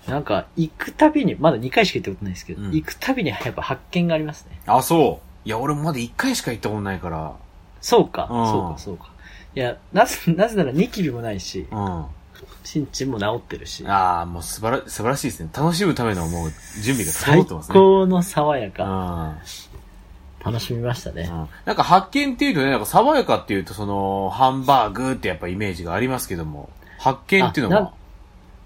Speaker 2: なんか、行くたびに、まだ2回しか行ったことないですけど、
Speaker 3: うん
Speaker 2: 行くたびにやっぱ発見がありますね。
Speaker 3: いはい。あ、そう。いや、俺もまだ一回しか行ったことないから。
Speaker 2: そうか、
Speaker 3: うん
Speaker 2: そうか、そうか。いや、なぜ、なぜならニキビもないし、
Speaker 3: うん。
Speaker 2: ちんちんも治ってるし、
Speaker 3: ああ、もう素晴ら、素晴らしいですね。楽しむためのもう準備が整
Speaker 2: 最
Speaker 3: ってますね。
Speaker 2: 高の爽や
Speaker 3: うん。
Speaker 2: か、楽しみましたね。
Speaker 3: うんなんか発見っていうとね、なんか爽やかっていうとその、ハンバーグってやっぱイメージがありますけども、発見っていうのは、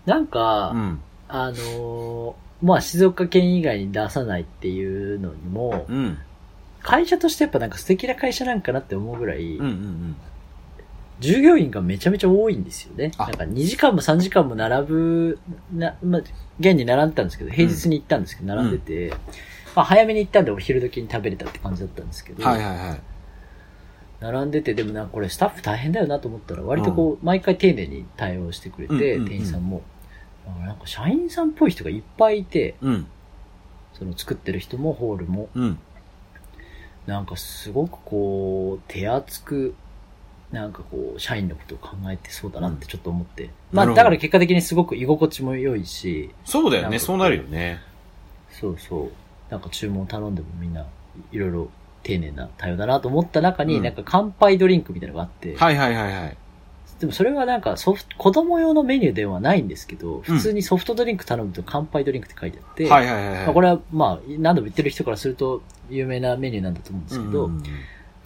Speaker 2: なんか、
Speaker 3: うん。
Speaker 2: あのーまあ、静岡県以外に出さないっていうのにも、
Speaker 3: うん。
Speaker 2: 会社としてやっぱなんか素敵な会社なんかなって思うぐらい、
Speaker 3: うんうんうん。
Speaker 2: 従業員がめちゃめちゃ多いんですよね。
Speaker 3: あ
Speaker 2: なんか2時間も3時間も並ぶ、な、まあ、現に並んでたんですけど、平日に行ったんですけど、並んでて、まあ早めに行ったんでお昼時に食べれたって感じだったんですけど、
Speaker 3: はいはいはい。
Speaker 2: 並んでて、でもなんかこれスタッフ大変だよなと思ったら、割とこう、毎回丁寧に対応してくれて、
Speaker 3: うんうんうん
Speaker 2: 店員さんも。あなんか社員さんっぽい人がいっぱいいて、
Speaker 3: うん。
Speaker 2: その作ってる人もホールも、
Speaker 3: うん。
Speaker 2: なんかすごくこう、手厚く、なんかこう、社員のことを考えてそうだなってちょっと思って。まあ、
Speaker 3: なるほど
Speaker 2: だから結果的にすごく居心地も良いし、
Speaker 3: そうだよね、そうなるよね。
Speaker 2: そうそう。なんか注文頼んでもみんないろいろ丁寧な対応だなと思った中に、
Speaker 3: うん
Speaker 2: なんか乾杯ドリンクみたいなのがあって、
Speaker 3: はいはいはいはい。
Speaker 2: でもそれはなんかソフト、子供用のメニューではないんですけど、普通にソフトドリンク頼むと乾杯ドリンクって書いてあって、
Speaker 3: はいはいはいはい。
Speaker 2: まあこれはまあ何度も言ってる人からすると有名なメニューなんだと思うんですけど、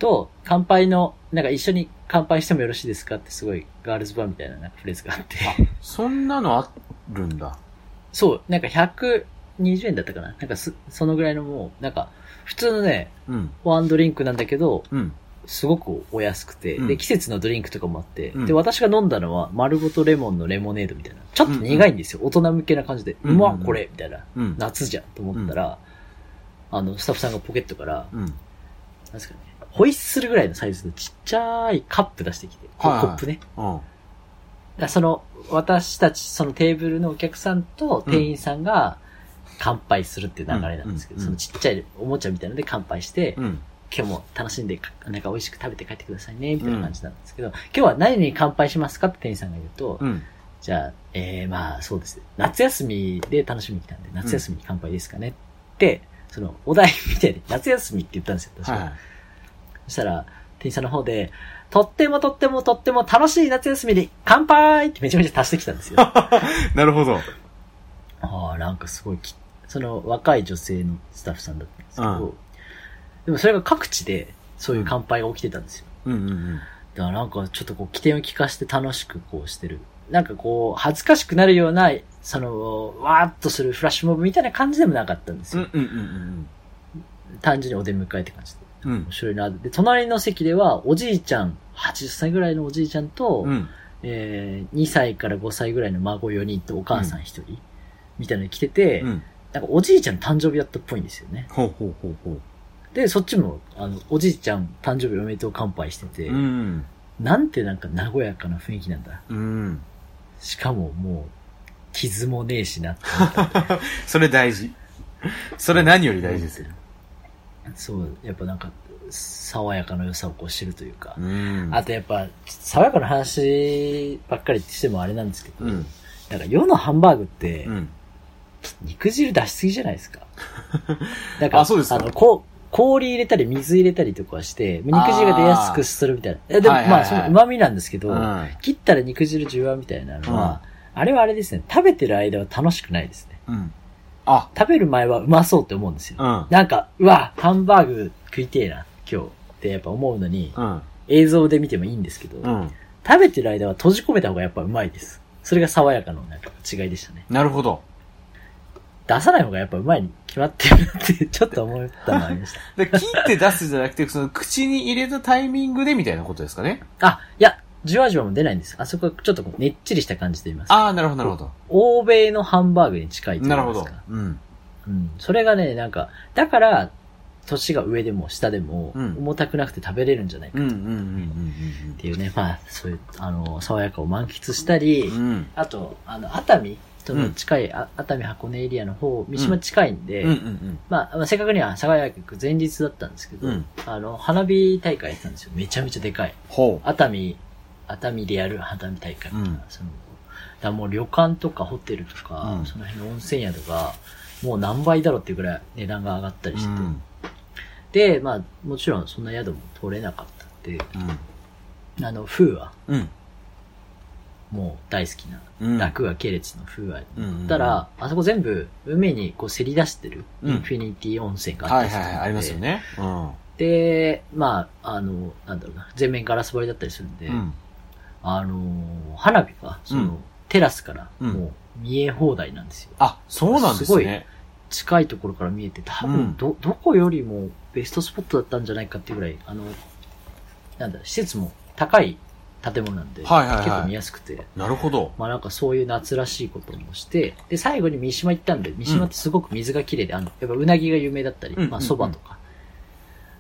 Speaker 2: と、乾杯の、なんか一緒に乾杯してもよろしいですかってすごいガールズバーみたいなフレーズがあって、
Speaker 3: そんなのあるんだ。
Speaker 2: そう、なんか120円だったかななんかす、そのぐらいのもう、なんか、普通のね、
Speaker 3: うん。
Speaker 2: ワンドリンクなんだけど、
Speaker 3: うん。
Speaker 2: すごくお安くて、
Speaker 3: うん
Speaker 2: で、季節のドリンクとかもあって、
Speaker 3: うん
Speaker 2: で、私が飲んだのは、丸ごとレモンのレモネードみたいな。ちょっと苦いんですよ。大人向けな感じで。
Speaker 3: う
Speaker 2: うんまっ、これみたいな。
Speaker 3: うん。
Speaker 2: 夏じゃんと思ったら、あの、スタッフさんがポケットから、
Speaker 3: うん。
Speaker 2: なんですかね、ホイッスルぐらいのサイズのちっちゃいカップ出してきて、
Speaker 3: はいはい
Speaker 2: コップね。
Speaker 3: うん。
Speaker 2: だからその、私たち、そのテーブルのお客さんと店員さんが乾杯するっていう流れなんですけど、
Speaker 3: うん
Speaker 2: そのちっちゃいおもちゃみたいなので乾杯して、
Speaker 3: うん。
Speaker 2: 今日も楽しんで、かなんか美味しく食べて帰ってくださいね、みたいな感じなんですけど、今日は何に乾杯しますかって店員さんが言うと、
Speaker 3: うん。
Speaker 2: じゃあ、えー、まあそうですね。夏休みで楽しみに来たんで、夏休みに乾杯ですかねって、その、お題みたいに夏休みって言ったんですよ、私は。
Speaker 3: はい。
Speaker 2: そしたら、店員さんの方で、とってもとってもとっても楽しい夏休みに乾杯ってめちゃめちゃ足してきたんですよ。
Speaker 3: なるほど。
Speaker 2: ああ、なんかすごいき、その若い女性のスタッフさんだったんですけど、
Speaker 3: うん
Speaker 2: でもそれが各地でそういう乾杯が起きてたんですよ。
Speaker 3: うんうんうん。
Speaker 2: だからなんかちょっとこう起点を聞かして楽しくこうしてる。なんかこう、恥ずかしくなるような、その、わーっとするフラッシュモブみたいな感じでもなかったんですよ。
Speaker 3: うんうんうん
Speaker 2: 単純にお出迎えって感じで。
Speaker 3: うん。うん
Speaker 2: 面。白いな。で、隣の席では、おじいちゃん、80歳ぐらいのおじいちゃんと、
Speaker 3: うん。
Speaker 2: えー、2歳から5歳ぐらいの孫4人とお母さん1人、みたいなの来てて、
Speaker 3: うん。
Speaker 2: なんかおじいちゃん誕生日だったっぽいんですよね。
Speaker 3: ほうほうほうほう。
Speaker 2: で、そっちも、あの、おじいちゃん誕生日おめでとう乾杯してて、
Speaker 3: うん。
Speaker 2: なんてなんか和やかな雰囲気なんだ。
Speaker 3: うん。
Speaker 2: しかももう、傷もねえしな。
Speaker 3: それ大事。それ何より大事ですよ。
Speaker 2: そう、やっぱなんか、爽やかな良さをこう知るというか。
Speaker 3: うん。
Speaker 2: あとやっぱ、爽やかな話ばっかりしてもあれなんですけど、
Speaker 3: うん。
Speaker 2: なんか世のハンバーグって、
Speaker 3: うん。
Speaker 2: 肉汁出しすぎじゃないですか。なんか、
Speaker 3: あそうですか
Speaker 2: の、こう、氷入れたり水入れたりとかして、肉汁が出やすくするみたいな。でも、
Speaker 3: はいはいはい
Speaker 2: まあ、その旨味なんですけど、
Speaker 3: うん
Speaker 2: 切ったら肉汁じゅわみたいなのは、あれはあれですね、食べてる間は楽しくないですね。
Speaker 3: うん。あ、
Speaker 2: 食べる前はうまそうって思うんですよ。
Speaker 3: うん。
Speaker 2: なんか、うわ、ハンバーグ食いてえな、今日。ってやっぱ思うのに、
Speaker 3: うん。
Speaker 2: 映像で見てもいいんですけど、
Speaker 3: うん。
Speaker 2: 食べてる間は閉じ込めた方がやっぱうまいです。それが爽やかのなんか違いでしたね。
Speaker 3: なるほど。
Speaker 2: 出さない方がやっぱうまいに決まってるってちょっと思ったのありました。
Speaker 3: で、切って出すじゃなくて、その口に入れたタイミングでみたいなことですかね？
Speaker 2: あ、いや、じわじわも出ないんです。あそこはちょっとこうねっちりした感じと言いますか。
Speaker 3: ああ、なるほど、なるほど。
Speaker 2: 欧米のハンバーグに近いと言
Speaker 3: ないるほ
Speaker 2: ますか。
Speaker 3: ど。うん。
Speaker 2: うん。それがね、なんか、だから、年が上でも下でも、
Speaker 3: うん
Speaker 2: 重たくなくて食べれるんじゃないか
Speaker 3: うん、うん、うん、
Speaker 2: っていうね、まあ、そういう、あの、爽やかを満喫したり、
Speaker 3: うん。うん。
Speaker 2: あと、あの、熱海との近い、あ熱海箱根エリアの方、三島近いんで、
Speaker 3: うん、うん、
Speaker 2: まあ、まあ、正確には爽やか前日だったんですけど、
Speaker 3: うん
Speaker 2: あの、花火大会やってたんですよ。めちゃめちゃでかい。
Speaker 3: ほ
Speaker 2: 熱海、熱海でやる花火大会みたいな。
Speaker 3: うん
Speaker 2: そのだからもう旅館とかホテルとか、
Speaker 3: うん
Speaker 2: その辺の温泉宿が、もう何倍だろうっていうぐらい値段が上がったり
Speaker 3: う。う
Speaker 2: してて、
Speaker 3: ん。
Speaker 2: で、まあ、もちろんそんな宿も取れなかったんで、あの、風は、
Speaker 3: うん。
Speaker 2: もう大好きな、
Speaker 3: うん。
Speaker 2: 楽が系列の風は、
Speaker 3: うんうんうん
Speaker 2: たら、あそこ全部海にこうせり出してる、
Speaker 3: うん
Speaker 2: インフィニティ温泉があったりする
Speaker 3: はいはいはい、ありますよね。うん。
Speaker 2: で、まあ、あの、なんだろうな、全面ガラス張りだったりするんで、
Speaker 3: うん。
Speaker 2: あの、花火が、その、
Speaker 3: うん
Speaker 2: テラスから
Speaker 3: うん
Speaker 2: もう見え放題なんですよ。
Speaker 3: あ、そうなんですね。
Speaker 2: 近いところから見えて、多
Speaker 3: うん
Speaker 2: 分ど、どこよりもベストスポットだったんじゃないかっていうぐらい、あの、なんだ、施設も高い建物なんで、
Speaker 3: はいはいはい
Speaker 2: 結構見やすくて、
Speaker 3: なるほど。
Speaker 2: まあなんかそういう夏らしいこともして、で、最後に三島行ったんで、三島ってすごく水が綺麗で、あの、やっぱうなぎが有名だったり、
Speaker 3: うん
Speaker 2: まあ蕎麦とか、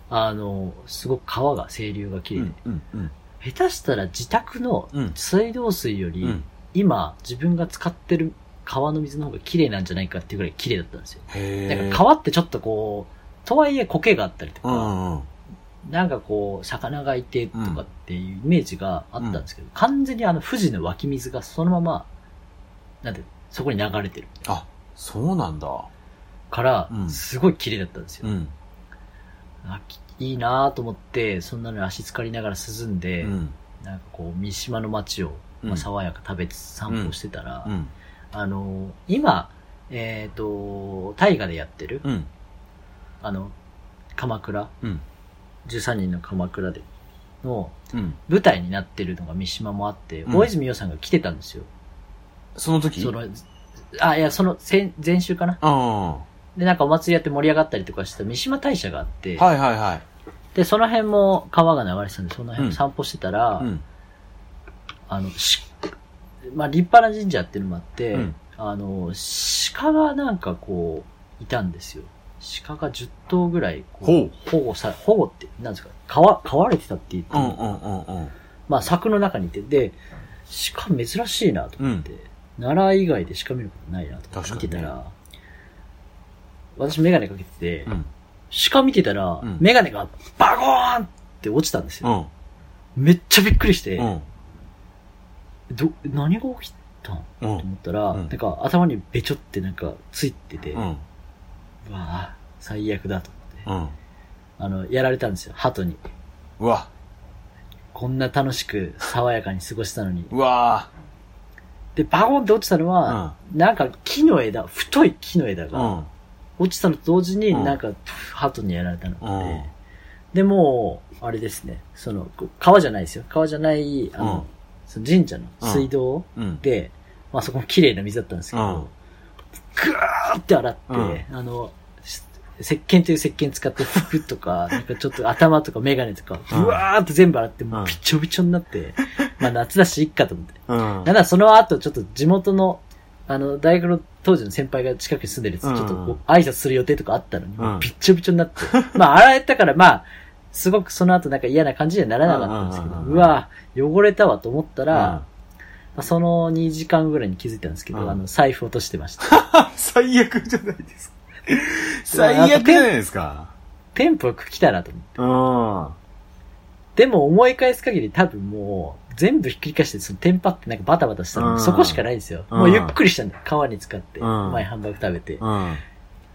Speaker 2: あの、すごく川が、清流が綺麗で、
Speaker 3: うん、うん、うん。
Speaker 2: 下手したら自宅の
Speaker 3: うん
Speaker 2: 水道水より、
Speaker 3: うん。
Speaker 2: 今自分が使ってる川の水の方が綺麗なんじゃないかっていうぐらい綺麗だったんですよ。
Speaker 3: へえ。
Speaker 2: だから川ってちょっとこう、とはいえ苔があったりとか、
Speaker 3: うん、うん。
Speaker 2: なんかこう、魚がいてとかっていうイメージがあったんですけど、完全にあの富士の湧き水がそのまま、なんで、そこに流れてる
Speaker 3: あ、そうなんだ。
Speaker 2: から
Speaker 3: う、ん
Speaker 2: すごい綺麗だったんですよ。
Speaker 3: うん。
Speaker 2: いいなぁと思って、そんなのに足浸かりながら涼んで、
Speaker 3: うん。
Speaker 2: なんかこう、三島の街を、まあ、
Speaker 3: うん
Speaker 2: 爽やか食べつつ散歩してたら、
Speaker 3: うん。
Speaker 2: あの、今、えっ、と、大河でやってる、
Speaker 3: うん。
Speaker 2: あの、鎌倉、
Speaker 3: うん。
Speaker 2: 13人の鎌倉での
Speaker 3: うん。
Speaker 2: 舞台になってるのが三島もあって、
Speaker 3: うん
Speaker 2: 大泉洋さんが来てたんですよ。
Speaker 3: その時？
Speaker 2: その、あ、いや、その前、前週かな。で、なんかお祭りやって盛り上がったりとかした三島大社があって、
Speaker 3: いはいはい。
Speaker 2: で、その辺も川が流れてたんで、その辺を散歩してたら、
Speaker 3: うん。
Speaker 2: あの、し、まあ、立派な神社っていうのもあって、
Speaker 3: うん
Speaker 2: あの、鹿がなんかこう、いたんですよ。鹿が10頭ぐらいこ
Speaker 3: ほう
Speaker 2: う、保護さ、保護って、なんですか、飼わ、飼われてたって言って、
Speaker 3: うんうんうんうん。
Speaker 2: まあ、柵の中にいて、で、鹿珍しいなと思って、奈良以外で鹿見ることないなと思って見てた
Speaker 3: 確
Speaker 2: ら、私メガネかけてて、
Speaker 3: うん。
Speaker 2: 鹿見てたら、
Speaker 3: うん
Speaker 2: メガネがバコーンって落ちたんです
Speaker 3: う
Speaker 2: よ。
Speaker 3: ん。
Speaker 2: めっちゃびっくりして、
Speaker 3: うん。
Speaker 2: ど、何が起きたん？
Speaker 3: う
Speaker 2: と
Speaker 3: ん。
Speaker 2: 思ったら、
Speaker 3: うん
Speaker 2: なんか頭にべちょってなんかついてて、
Speaker 3: う。
Speaker 2: うんわあ最悪だと思って、
Speaker 3: うん。
Speaker 2: あの、やられたんですよ、鳩に。
Speaker 3: うわ。
Speaker 2: こんな楽しく爽やかに過ごしたのに。
Speaker 3: うわ
Speaker 2: で、バコンって落ちたのは、なんか木の枝、太い木の枝
Speaker 3: う
Speaker 2: が
Speaker 3: ん。
Speaker 2: 落ちたのと同時に、
Speaker 3: うん
Speaker 2: なんか鳩にやられたの
Speaker 3: うん
Speaker 2: で、で、もう、あれですね、その、川じゃないですよ。川じゃない、あの、
Speaker 3: うん
Speaker 2: その神社の水道
Speaker 3: うん。
Speaker 2: で、まあそこも綺麗な水だったんですけど、
Speaker 3: うん
Speaker 2: ぐーって洗って、
Speaker 3: うん。
Speaker 2: あの、し石鹸という石鹸使って服とか、なんかちょっと頭とかメガネとか、
Speaker 3: うん。
Speaker 2: ぶわーって全部洗って、も
Speaker 3: う
Speaker 2: びちょびちょになって、まあ夏だし、いっかと思って。
Speaker 3: うん。
Speaker 2: なんだその後、ちょっと地元の、あの、大学の当時の先輩が近くに住んでるやつ、
Speaker 3: うん。
Speaker 2: ちょっとこう挨拶する予定とかあったのに、
Speaker 3: うん。
Speaker 2: びっちょびちょになって。まあ、洗えたから、まあ、すごくその後なんか嫌な感じにはならなかったんですけど、
Speaker 3: う
Speaker 2: わ汚れたわと思ったら、
Speaker 3: うん
Speaker 2: まあその2時間ぐらいに気づいたんですけど、
Speaker 3: うん
Speaker 2: あの、財布落としてました。
Speaker 3: 最悪じゃないですか。最悪じゃないですか。
Speaker 2: テンポよく来たなと思って。
Speaker 3: うん。
Speaker 2: でも思い返す限り多分もう、全部ひっくり返して、そのテンパってなんかバタバタしたの、
Speaker 3: うん
Speaker 2: そこしかないんですよ。
Speaker 3: うん
Speaker 2: もうゆっくりしたんだよ。川に使って、
Speaker 3: うん
Speaker 2: 前ハンバーグ食べて。
Speaker 3: うん。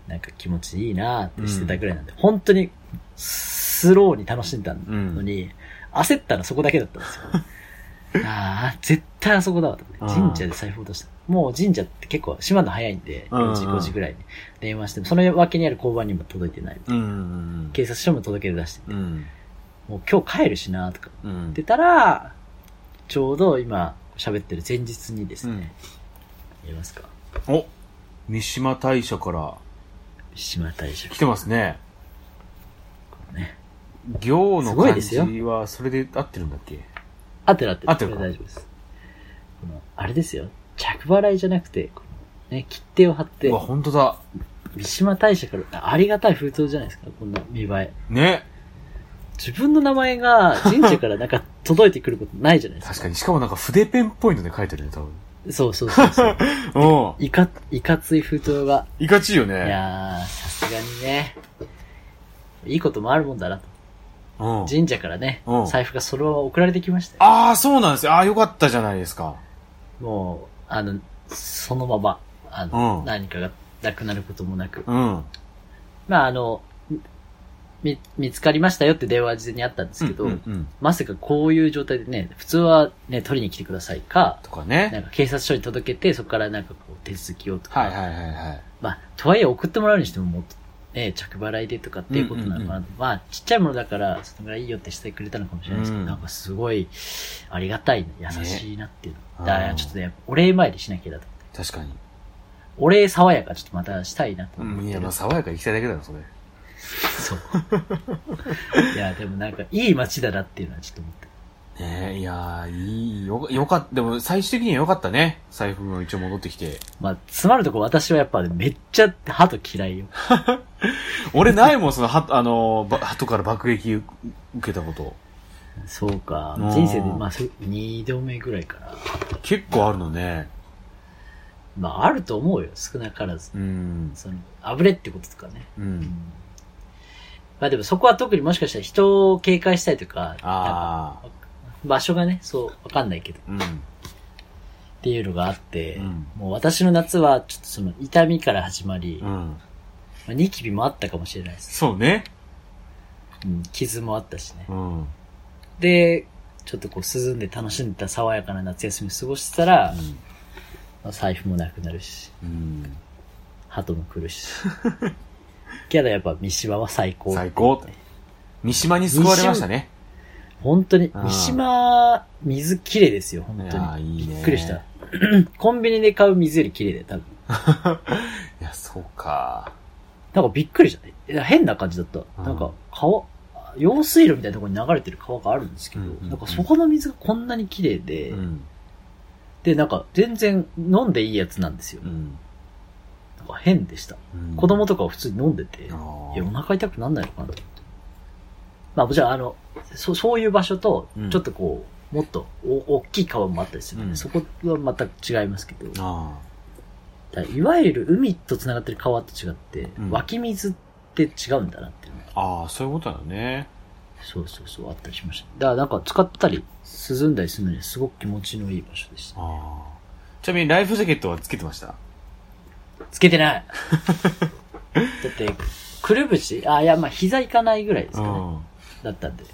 Speaker 2: なんか気持ちいいなーってしてたぐらいなんで、本当にスローに楽しんだのに、焦ったのそこだけだったんですよ。ああ、絶対あそこだわと思って。
Speaker 3: うん
Speaker 2: 神社で財布落とした。もう神社って結構閉まるの早いんで、
Speaker 3: うん
Speaker 2: 4時、5時ぐらいに電話しても、その脇にある交番にも届いてない。
Speaker 3: うん。うん。
Speaker 2: 警察署も届け出してて、
Speaker 3: うん。
Speaker 2: もう今日帰るしなーとか
Speaker 3: うん。
Speaker 2: 言ってたら、ちょうど今喋ってる前日にですね、言いますか。
Speaker 3: お三島大社から
Speaker 2: 島大社
Speaker 3: 来てますね。
Speaker 2: ね。
Speaker 3: 行の漢字はそれで合ってるんだっけ？
Speaker 2: 合ってる合ってる。
Speaker 3: 合ってる
Speaker 2: 大丈夫です。この、あれですよ。着払いじゃなくて、このね、切手を貼って
Speaker 3: うわ、、本当だ。
Speaker 2: 三島大社から、ありがたい封筒じゃないですか、こんな見栄え。
Speaker 3: ね。
Speaker 2: 自分の名前が神社からなんか届いてくることないじゃないですか。
Speaker 3: 確かに。しかもなんか筆ペンっぽいので書いてるね、多分。
Speaker 2: そうそうそうそう。
Speaker 3: うん。
Speaker 2: いか、いかつい封筒が。
Speaker 3: いかちいよ
Speaker 2: い
Speaker 3: ね。
Speaker 2: やー、さすがにね。いいこともあるもんだなと。
Speaker 3: うん。
Speaker 2: 神社からね
Speaker 3: うん、
Speaker 2: 財布がそのまま送られてきましたよ。
Speaker 3: ああ、そうなんですよ。ああ、よかったじゃないですか。
Speaker 2: もう、あの、そのまま、あの、
Speaker 3: うん
Speaker 2: 何かがなくなることもなく。
Speaker 3: うん。
Speaker 2: まあ、あの、み、見つかりましたよって電話事前にあったんですけど、
Speaker 3: うんうんうん
Speaker 2: まさかこういう状態でね、普通はね、取りに来てくださいか、
Speaker 3: とか
Speaker 2: なん
Speaker 3: ね。
Speaker 2: か警察署に届けて、そこからなんかこう手続きをとか、
Speaker 3: はいはいはいはい。
Speaker 2: まあ、とはいえ送ってもらうにしてももっと、ね、着払いでとかっていうことなのかな、
Speaker 3: うんうんうん
Speaker 2: まあ、ちっちゃいものだから、そのぐらいいいよってしてくれたのかもしれないですけど、
Speaker 3: うん
Speaker 2: なんかすごい、ありがたい、優しいなっていうの。
Speaker 3: ね
Speaker 2: だからちょっとね、お礼参りしなきゃだと。
Speaker 3: 確かに。
Speaker 2: お礼爽やかちょっとまたしたいなと
Speaker 3: うん。いや、まあ、爽やかに行きたいだけだろ、それ。
Speaker 2: そう。いや、でもなんか、いい街だなっていうのはちょっと思って。
Speaker 3: ねえ、いやー、いい、よ、よかった。でも、最終的にはよかったね。財布も一応戻ってきて。
Speaker 2: まあ、詰まるとこ私はやっぱね、めっちゃ鳩嫌いよ。
Speaker 3: 俺ないもん、その、は、あの、ば後から爆撃受けたこと。
Speaker 2: そうか
Speaker 3: うん。
Speaker 2: 人生で、まあ、そ二度目ぐらいかな。
Speaker 3: 結構あるのね。
Speaker 2: まあ、あると思うよ。少なからず。
Speaker 3: うん。
Speaker 2: その、あぶれってこととかね。
Speaker 3: うん。
Speaker 2: まあでもそこは特にもしかしたら人を警戒したいとか
Speaker 3: ああ。
Speaker 2: 場所がね、そう、わかんないけど、
Speaker 3: うん。
Speaker 2: っていうのがあって、
Speaker 3: うん
Speaker 2: もう私の夏はちょっとその痛みから始まり、
Speaker 3: うん。
Speaker 2: まあ、ニキビもあったかもしれないです。
Speaker 3: そうね。
Speaker 2: うん、傷もあったしね。
Speaker 3: うん。
Speaker 2: で、ちょっとこう涼んで楽しんでた爽やかな夏休みを過ごしてたら、まあ財布もなくなるし、
Speaker 3: うん。
Speaker 2: 鳩も来るし。けどやっぱ三島は最高。
Speaker 3: 最高。三島に救われましたね。
Speaker 2: 本当に
Speaker 3: う、ん
Speaker 2: 三島、水綺麗ですよ、本
Speaker 3: い
Speaker 2: 当に。
Speaker 3: やーいいね
Speaker 2: びっくりした。コンビニで買う水より綺麗だよ、多分。
Speaker 3: いや、そうか。
Speaker 2: なんかびっくりした。変な感じだった。
Speaker 3: うん
Speaker 2: なんか、川、用水路みたいなところに流れてる川があるんですけど、
Speaker 3: うんうんうん
Speaker 2: なんかそこの水がこんなに綺麗で、
Speaker 3: うん。
Speaker 2: で、なんか全然飲んでいいやつなんですよ。
Speaker 3: うん。
Speaker 2: なんか変でした。
Speaker 3: うん
Speaker 2: 子供とかは普通に飲んでて、
Speaker 3: あ
Speaker 2: いや、お
Speaker 3: ー
Speaker 2: 腹痛くなんないのかなと。まあ、もちろん、あの、そそういう場所と
Speaker 3: うん、
Speaker 2: ちょっとこう、もっとお大きい川もあったりするので、
Speaker 3: うん
Speaker 2: そこはまた違いますけど、
Speaker 3: あ
Speaker 2: だからいわゆる海と繋がってる川と違って、
Speaker 3: うん
Speaker 2: 湧き水って違うんだなっていうのが
Speaker 3: あ。ああ、そういうことだよね。
Speaker 2: そうそうそう、あったりしました。だからなんか使ったり、涼んだりするのにすごく気持ちのいい場所でした。
Speaker 3: ああ。ちなみにライフジャケットはつけてました？
Speaker 2: つけてない だって、くるぶしあ、いや、まあ膝いかないぐらいですかね。
Speaker 3: うん。
Speaker 2: だったんで、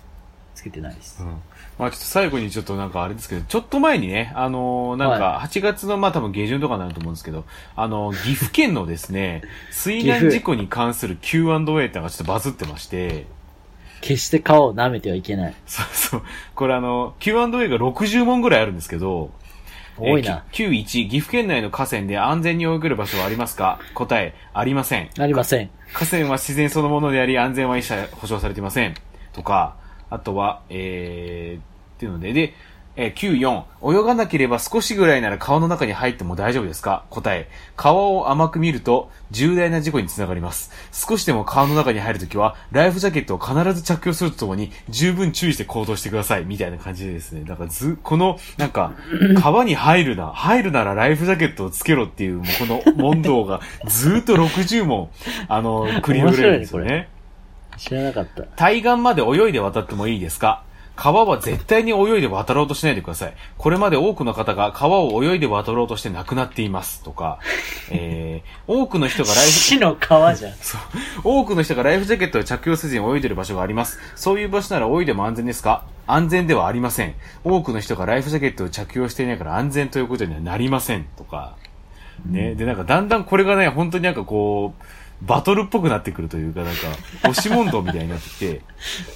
Speaker 2: つけてないです。
Speaker 3: うんまあちょっと最後にちょっとなんかあれですけど、ちょっと前にね、あのーなんか8月のまあ多分下旬とかになると思うんですけど、あのー岐阜県のですね、水難事故に関する Q&A ってのがちょっとバズってまして、
Speaker 2: 決して川を舐めてはいけない。
Speaker 3: そうそう。これあの、Q&A が60問ぐらいあるんですけど、
Speaker 2: 多いな。
Speaker 3: えー。91、岐阜県内の河川で安全に泳げる場所はありますか？答え、ありません。
Speaker 2: ありません。
Speaker 3: 河川は自然そのものであり、安全は一切保証されていません。とか、あとは、えー、っていうので、で、えー、94、泳がなければ少しぐらいなら川の中に入っても大丈夫ですか？答え、川を甘く見ると重大な事故につながります。少しでも川の中に入るときは、ライフジャケットを必ず着用するとともに、十分注意して行動してください。みたいな感じでですね。だからず、この、なんか、川に入るな、入るならライフジャケットをつけろっていう、もうこの問答がずっと60問、あの、繰り広げられるんですよね。
Speaker 2: 知らなかった。
Speaker 3: 対岸まで泳いで渡ってもいいですか？川は絶対に泳いで渡ろうとしないでください。これまで多くの方が川を泳いで渡ろうとして亡くなっています。とか、えー、多くの人がライフ、
Speaker 2: 死の川じゃん。
Speaker 3: そう。多くの人がライフジャケットを着用せずに泳いでる場所があります。そういう場所なら泳いでも安全ですか？安全ではありません。多くの人がライフジャケットを着用していないから安全ということにはなりません。とか。ね。で、なんかだんだんこれがね、本当になんかこう、バトルっぽくなってくるというか、なんか、押し問答みたいになってきて、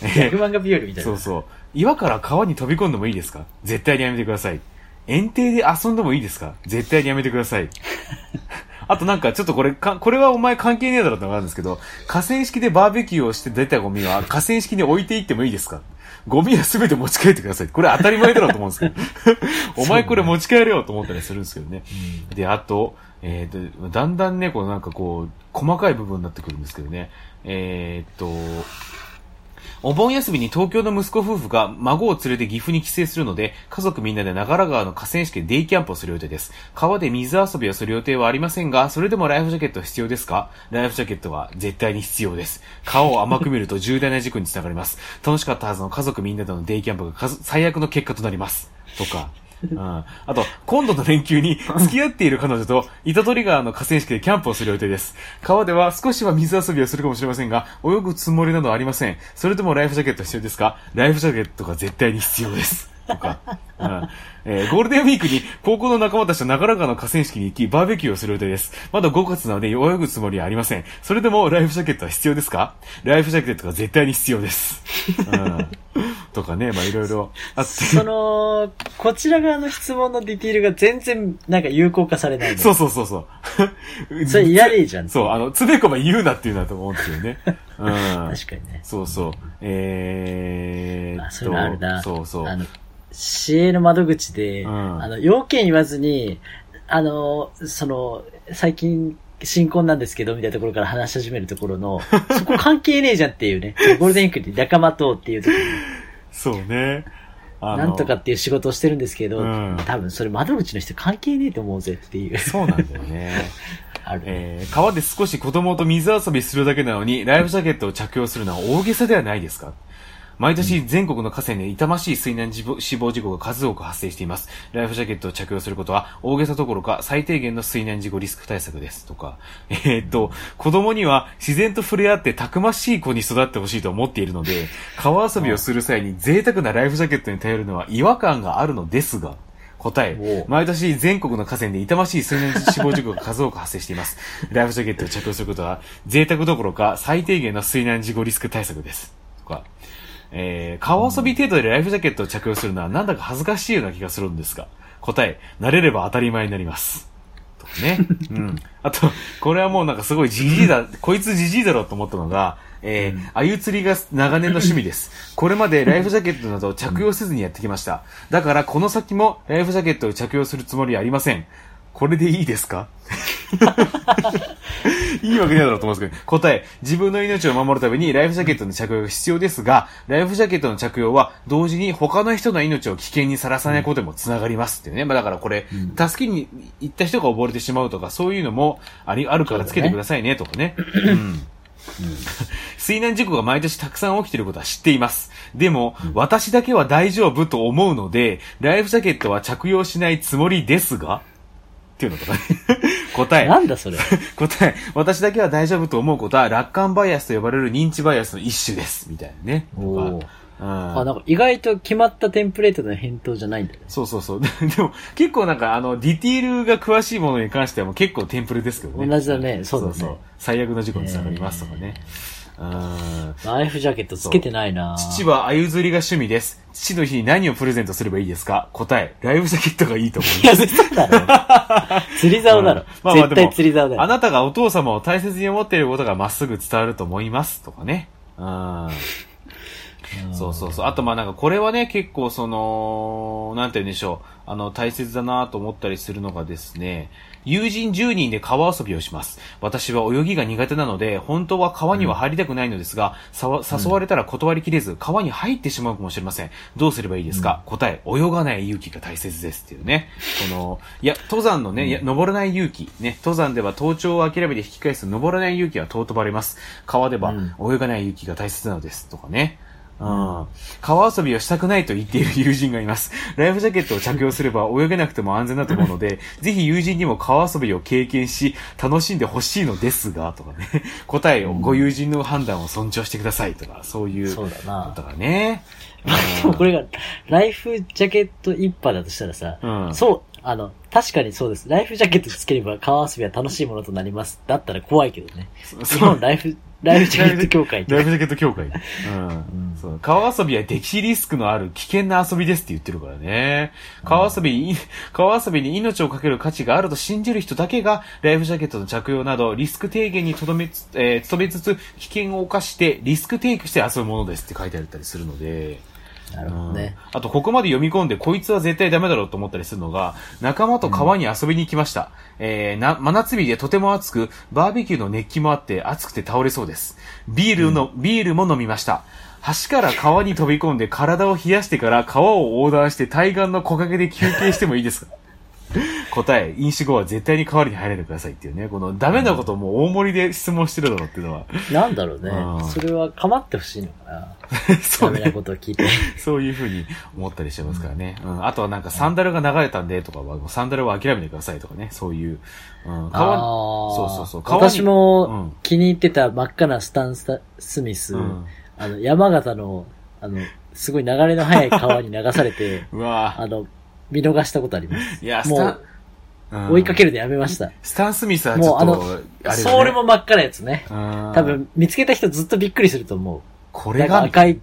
Speaker 2: 逆漫画日和みたいな。
Speaker 3: そうそう。岩から川に飛び込んでもいいですか？絶対にやめてください。園庭で遊んでもいいですか？絶対にやめてください。あとなんかちょっとこれか、これはお前関係ねえだろってのがあるんですけど、河川敷でバーベキューをして出たゴミは河川敷に置いていってもいいですか？ゴミは全て持ち帰ってください。これ当たり前だろうと思うんですけど。お前これ持ち帰れよと思ったりするんですけどね。で、あと、えーと、だんだんね、こうなんかこう、細かい部分になってくるんですけどね。えーっと、お盆休みに東京の息子夫婦が孫を連れて岐阜に帰省するので、家族みんなで長良川の河川敷でデイキャンプをする予定です。川で水遊びをする予定はありませんが、それでもライフジャケットは必要ですか？ライフジャケットは絶対に必要です。川を甘く見ると重大な事故につながります。楽しかったはずの家族みんなでのデイキャンプが最悪の結果となります。とか。うん、あと、今度の連休に 付き合っている彼女と板取川の河川敷でキャンプをする予定です。川では少しは水遊びをするかもしれませんが、泳ぐつもりなどありません。それともライフジャケット必要ですか？ライフジャケットが絶対に必要です。とか、うんえーゴールデンウィークに高校の仲間たちと長良川の河川敷に行き、バーベキューをする予定です。まだ5月なので泳ぐつもりはありません。それでもライフジャケットは必要ですか？ライフジャケットが絶対に必要です。うん、とかね、まあいろいろあって。
Speaker 2: その、こちら側の質問のディティールが全然なんか有効化されないの。
Speaker 3: そうそうそうそう。
Speaker 2: それいらねえじゃん。
Speaker 3: そう、あの、つべこば言うなっていうなと思うんですよね。うん。
Speaker 2: 確かにね。
Speaker 3: そうそう。えーっと。
Speaker 2: あ、そういうのあるな。
Speaker 3: そうそう。
Speaker 2: あの、市営の窓口で、
Speaker 3: うん
Speaker 2: あの、要件言わずに、あの、その、最近、新婚なんですけど、みたいなところから話し始めるところの、そこ関係ねえじゃんっていうね。ゴールデンウィークに仲間とっていう時に、
Speaker 3: そうね。
Speaker 2: なんとかっていう仕事をしてるんですけど、
Speaker 3: うん
Speaker 2: 多分それ窓口の人関係ねえと思うぜっていう。
Speaker 3: そうなんだよね。
Speaker 2: ある。
Speaker 3: えー川で少し子供と水遊びするだけなのに、ライフジャケットを着用するのは大げさではないですか？毎年全国の河川で痛ましい水難死亡事故が数多く発生しています。ライフジャケットを着用することは大げさどころか最低限の水難事故リスク対策です。とか。えーっと、子供には自然と触れ合ってたくましい子に育ってほしいと思っているので、川遊びをする際に贅沢なライフジャケットに頼るのは違和感があるのですが、答え
Speaker 2: お、
Speaker 3: 毎年全国の河川で痛ましい水難死亡事故が数多く発生しています。ライフジャケットを着用することは贅沢どころか最低限の水難事故リスク対策です。とか、えー、川遊び程度でライフジャケットを着用するのはなんだか恥ずかしいような気がするんですが、答え、慣れれば当たり前になります。とかね。うん。あと、これはもうなんかすごいじじいだ、こいつじじいだろうと思ったのが、えー、あゆ釣りが長年の趣味です。これまでライフジャケットなどを着用せずにやってきました。だからこの先もライフジャケットを着用するつもりはありません。これでいいですか？いいわけねえだろうと思うんですけど、答え、自分の命を守るためにライフジャケットの着用が必要ですが、ライフジャケットの着用は同時に他の人の命を危険にさらさないことにもつながりますっていうね。まあだからこれ、助けに行った人が溺れてしまうとか、そういうのもあり、あるからつけてくださいね、とかね。うん水難事故が毎年たくさん起きていることは知っています。でも、私だけは大丈夫と思うので、ライフジャケットは着用しないつもりですがっていうのとかね。答え。
Speaker 2: なんだそれ。
Speaker 3: 答え、私だけは大丈夫と思うことは、楽観バイアスと呼ばれる認知バイアスの一種です。みたいなね。とか
Speaker 2: あ、
Speaker 3: うん
Speaker 2: なんか意外と決まったテンプレートの返答じゃないんだね。
Speaker 3: そうそうそう。で でも、結構なんか、あの、ディティールが詳しいものに関してはもう結構テンプレですけどね。
Speaker 2: 同じだねそうだね
Speaker 3: 最悪の事故につながりますとかね。うん。
Speaker 2: ライフジャケットつけてないな
Speaker 3: 父は鮎釣りが趣味です。父の日に何をプレゼントすればいいですか？答え、ライフジャケットがいいと思います。
Speaker 2: いや、嘘だろ。釣り竿だろ
Speaker 3: うん。まあまあ
Speaker 2: 絶対釣り竿だよ。
Speaker 3: あなたがお父様を大切に思っていることがまっすぐ伝わると思います。とかね。うん。そうそうそう。あとまあなんかこれはね、結構その、なんて言うんでしょう。あの、大切だなと思ったりするのがですね、友人10人で川遊びをします。私は泳ぎが苦手なので、本当は川には入りたくないのですが、さわ誘われたら断りきれず、川に入ってしまうかもしれません。どうすればいいですか、答え、泳がない勇気が大切ですっていうね。この、いや、登山のね、いや、登らない勇気。ね、登山では登頂を諦めて引き返す登らない勇気は尊ばれます。川では泳がない勇気が大切なのです。とかね。うん。川遊びをしたくないと言っている友人がいます。ライフジャケットを着用すれば泳げなくても安全だと思うので、ぜひ友人にも川遊びを経験し、楽しんでほしいのですが、とかね。答えを、ご友人の判断を尊重してくださいとか、そういう。
Speaker 2: そうだな
Speaker 3: とかね。
Speaker 2: でもこれが、ライフジャケット一派だとしたらさ、
Speaker 3: うん
Speaker 2: そう、あの、確かにそうです。ライフジャケットつければ川遊びは楽しいものとなります。だったら怖いけどね。日本ライフ、ライフジャケット協会
Speaker 3: ライフジャケット協会。うん。そう。川遊びは溺死リスクのある危険な遊びですって言ってるからね。川遊びに、川遊びに命をかける価値があると信じる人だけが、ライフジャケットの着用など、リスク低減にとどめつ、えー、努めつつ、危険を冒して、リスクテイクして遊ぶものですって書いてあったりするので、
Speaker 2: なるほどね。
Speaker 3: あと、ここまで読み込んで、こいつは絶対ダメだろうと思ったりするのが、仲間と川に遊びに行きました。えー、な、真夏日でとても暑く、バーベキューの熱気もあって、暑くて倒れそうです。ビールの、ビールも飲みました。橋から川に飛び込んで体を冷やしてから川を横断して対岸の木陰で休憩してもいいですか？答え、飲酒後は絶対に川に入らないでくださいっていうね、このダメなことをもう大盛りで質問してるだろうっていうのは、
Speaker 2: なんだろうね
Speaker 3: うん。
Speaker 2: それは構ってほしいのかな。
Speaker 3: そうね
Speaker 2: ダメなことを聞いて。
Speaker 3: そういうふうに思ったりしちゃいますからね。うん。あとはなんかサンダルが流れたんでとかは、サンダルは諦めてくださいとかね。そういう。うん。そうそうそう
Speaker 2: 私
Speaker 3: う
Speaker 2: も
Speaker 3: ん
Speaker 2: 気に入ってた真っ赤なスタンススミス、
Speaker 3: うん
Speaker 2: あの、山形の、あの、すごい流れの速い川に流されて、
Speaker 3: うわ
Speaker 2: あの、見逃したことあります。
Speaker 3: いや、ス
Speaker 2: も
Speaker 3: タ
Speaker 2: う、
Speaker 3: ン、
Speaker 2: 追いかけ
Speaker 3: る。
Speaker 2: るのやめました。
Speaker 3: スタン・スミスはちょっと、
Speaker 2: もうあの
Speaker 3: ね
Speaker 2: ソールも、真っ赤なやつね。
Speaker 3: うん
Speaker 2: 多、分、見つけた人ずっとびっくりすると思う。
Speaker 3: これが、
Speaker 2: 赤い、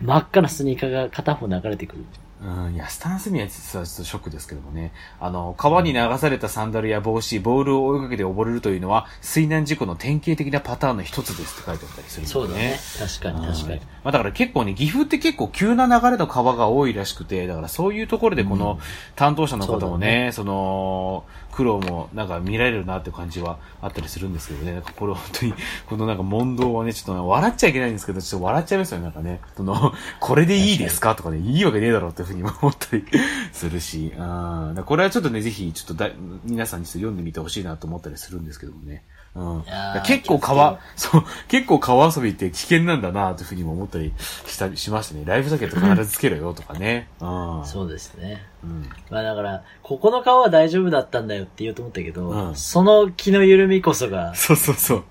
Speaker 2: 真っ赤なスニーカーが片方流れてくる。
Speaker 3: うん、いや、スタン・スミスはちょっとショックですけどもね。あの、川に流されたサンダルや帽子、ボールを追いかけて溺れるというのは、水難事故の典型的なパターンの一つですって書いてあったりするん
Speaker 2: そうだね。確かに確かに。
Speaker 3: はいまあだから結構ね、岐阜って結構急な流れの川が多いらしくて、だからそういうところでこの担当者の方もね、その、苦労もなんか見られるなって感じはあったりするんですけどね、なんかこれ本当に、このなんか問答はね、ちょっとね笑っちゃいけないんですけど、ちょっと笑っちゃいますよね、なんかね。その、これでいいですか？とかね、いいわけねえだろうっていうふうにも思ったりするし、うん、だからこれはちょっとね、ぜひちょっとだ皆さんに読んでみてほしいなと思ったりするんですけどもね。うん、結構川、そう、結構川遊びって危険なんだなというふうにも思ったりしたりしましたね。ライフジャケット必ずつけろよとかね。うん。
Speaker 2: そうですね。
Speaker 3: うん。
Speaker 2: まあだから、ここの川は大丈夫だったんだよって言おうと思ったけど、
Speaker 3: うん
Speaker 2: その気の緩みこそが
Speaker 3: そうそうそう。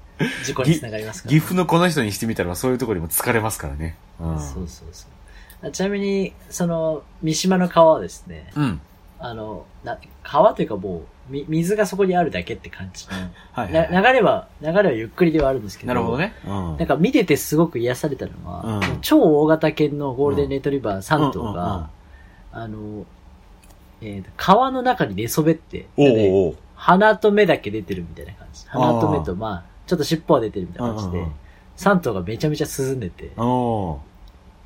Speaker 2: 事故につながりますから、
Speaker 3: 岐阜のこの人にしてみたらそういうところにも疲れますからね。うん。
Speaker 2: そうそうそう。あちなみに、その、三島の川はですね、
Speaker 3: うん。
Speaker 2: あの、な、川というかもう、み水がそこにあるだけって感じの、
Speaker 3: はいはい、
Speaker 2: な流れは、流れはゆっくりではあるんですけど、
Speaker 3: なるほど。ね。うん。
Speaker 2: なんか見ててすごく癒されたのは、
Speaker 3: うん
Speaker 2: 超大型犬のゴールデンレトリバー3頭が、あの、えーと川の中に寝そべって、
Speaker 3: おう
Speaker 2: で
Speaker 3: おうおう
Speaker 2: 鼻と目だけ出てるみたいな感じ。鼻と目と、まあ、ちょっと尻尾は出てるみたいな感じで
Speaker 3: うんうんうん、
Speaker 2: 3頭がめちゃめちゃ涼んでて、
Speaker 3: お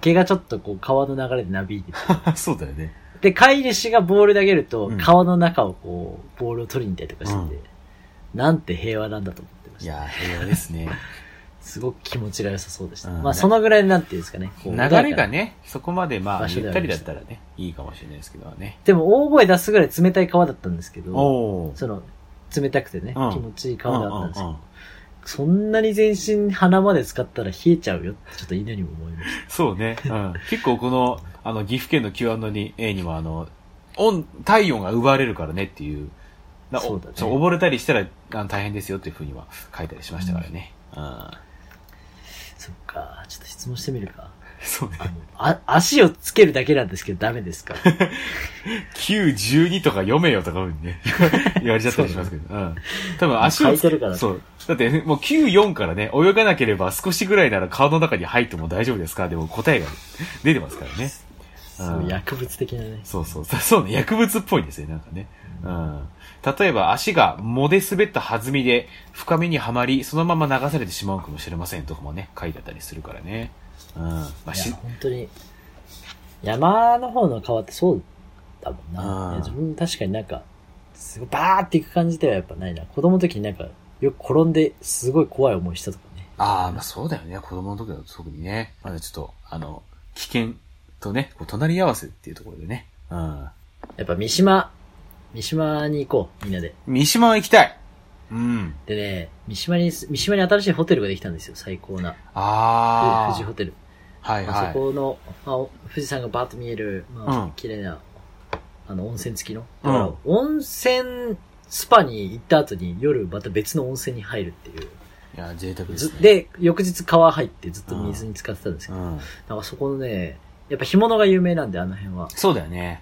Speaker 2: 毛がちょっとこう川の流れでなびいてて、
Speaker 3: ー そうだよね。
Speaker 2: で、飼い主がボール投げると
Speaker 3: うん、
Speaker 2: 川の中をこう、ボールを取りに行ったりとかしてて、
Speaker 3: うん
Speaker 2: なんて平和なんだと思ってました。
Speaker 3: いやー、平和ですね。
Speaker 2: すごく気持ちが良さそうでした。
Speaker 3: うん
Speaker 2: まあ、そのぐらいなんていうんですかね。
Speaker 3: 流れが。ね、そこまでまあ、ゆったりだったらね、いいかもしれないですけどね。
Speaker 2: でも、大声出すぐらい冷たい川だったんですけど、その、冷たくてね、
Speaker 3: うん
Speaker 2: 気持ちいい川だったんですけど、
Speaker 3: うん
Speaker 2: そんなに全身鼻まで使ったら冷えちゃうよってちょっと犬にも思いまし
Speaker 3: そうね。うん。結構この、あの、岐阜県の Q&A にもあの、温、体温が奪われるからねっていう、な
Speaker 2: そうだね
Speaker 3: 溺れたりしたら大変ですよっていうふうには書いたりしましたからね。うん。
Speaker 2: た。そっか、ちょっと質問してみるか。
Speaker 3: そうね
Speaker 2: あ。の、あ、足をつけるだけなんですけどダメですか
Speaker 3: 9、12とか読めよとかね、言われちゃったりしますけど。うん。多分足をつ
Speaker 2: 書いてるから
Speaker 3: そう。だってもう9、4からね、泳がなければ少しぐらいなら顔の中に入っても大丈夫ですか？でも答えが出てますからね。
Speaker 2: そうう、薬物的なね。
Speaker 3: そうそう。そうね。薬物っぽいですね、なんかね。うん。例えば足が藻で滑った弾みで深みにはまり、そのまま流されてしまうかもしれませんとかもね、書いてあったりするからね。うん。まあ、し
Speaker 2: 本当に、山の方の川ってそうだもんな。自分確かになんか、すごいバーっていく感じではやっぱないな。子供の時になんか、よく転んで、すごい怖い思いしたとかね。
Speaker 3: ああ、まあそうだよね。子供の時だと特にね。まだちょっと、あの、危険とね、こう隣り合わせっていうところでね。うん。
Speaker 2: やっぱ三島、三島に行こう、みんなで。
Speaker 3: 三島行きたいうん。
Speaker 2: でね、三島に、三島に新しいホテルができたんですよ、最高な。
Speaker 3: ああ。
Speaker 2: 富士ホテル。まあ
Speaker 3: はいはい。
Speaker 2: そこの、まあ、富士山がバーッと見える、まあ
Speaker 3: うん
Speaker 2: 綺麗な、あの、温泉付きの。
Speaker 3: うん
Speaker 2: だから、温泉スパに行った後に夜また別の温泉に入るっていう。
Speaker 3: いや、贅沢ですね。
Speaker 2: ずで、翌日川入ってずっと水に浸かってたんですけど、
Speaker 3: うん。
Speaker 2: なんかそこのね、やっぱ干物が有名なんで、あの辺は。
Speaker 3: そうだよね。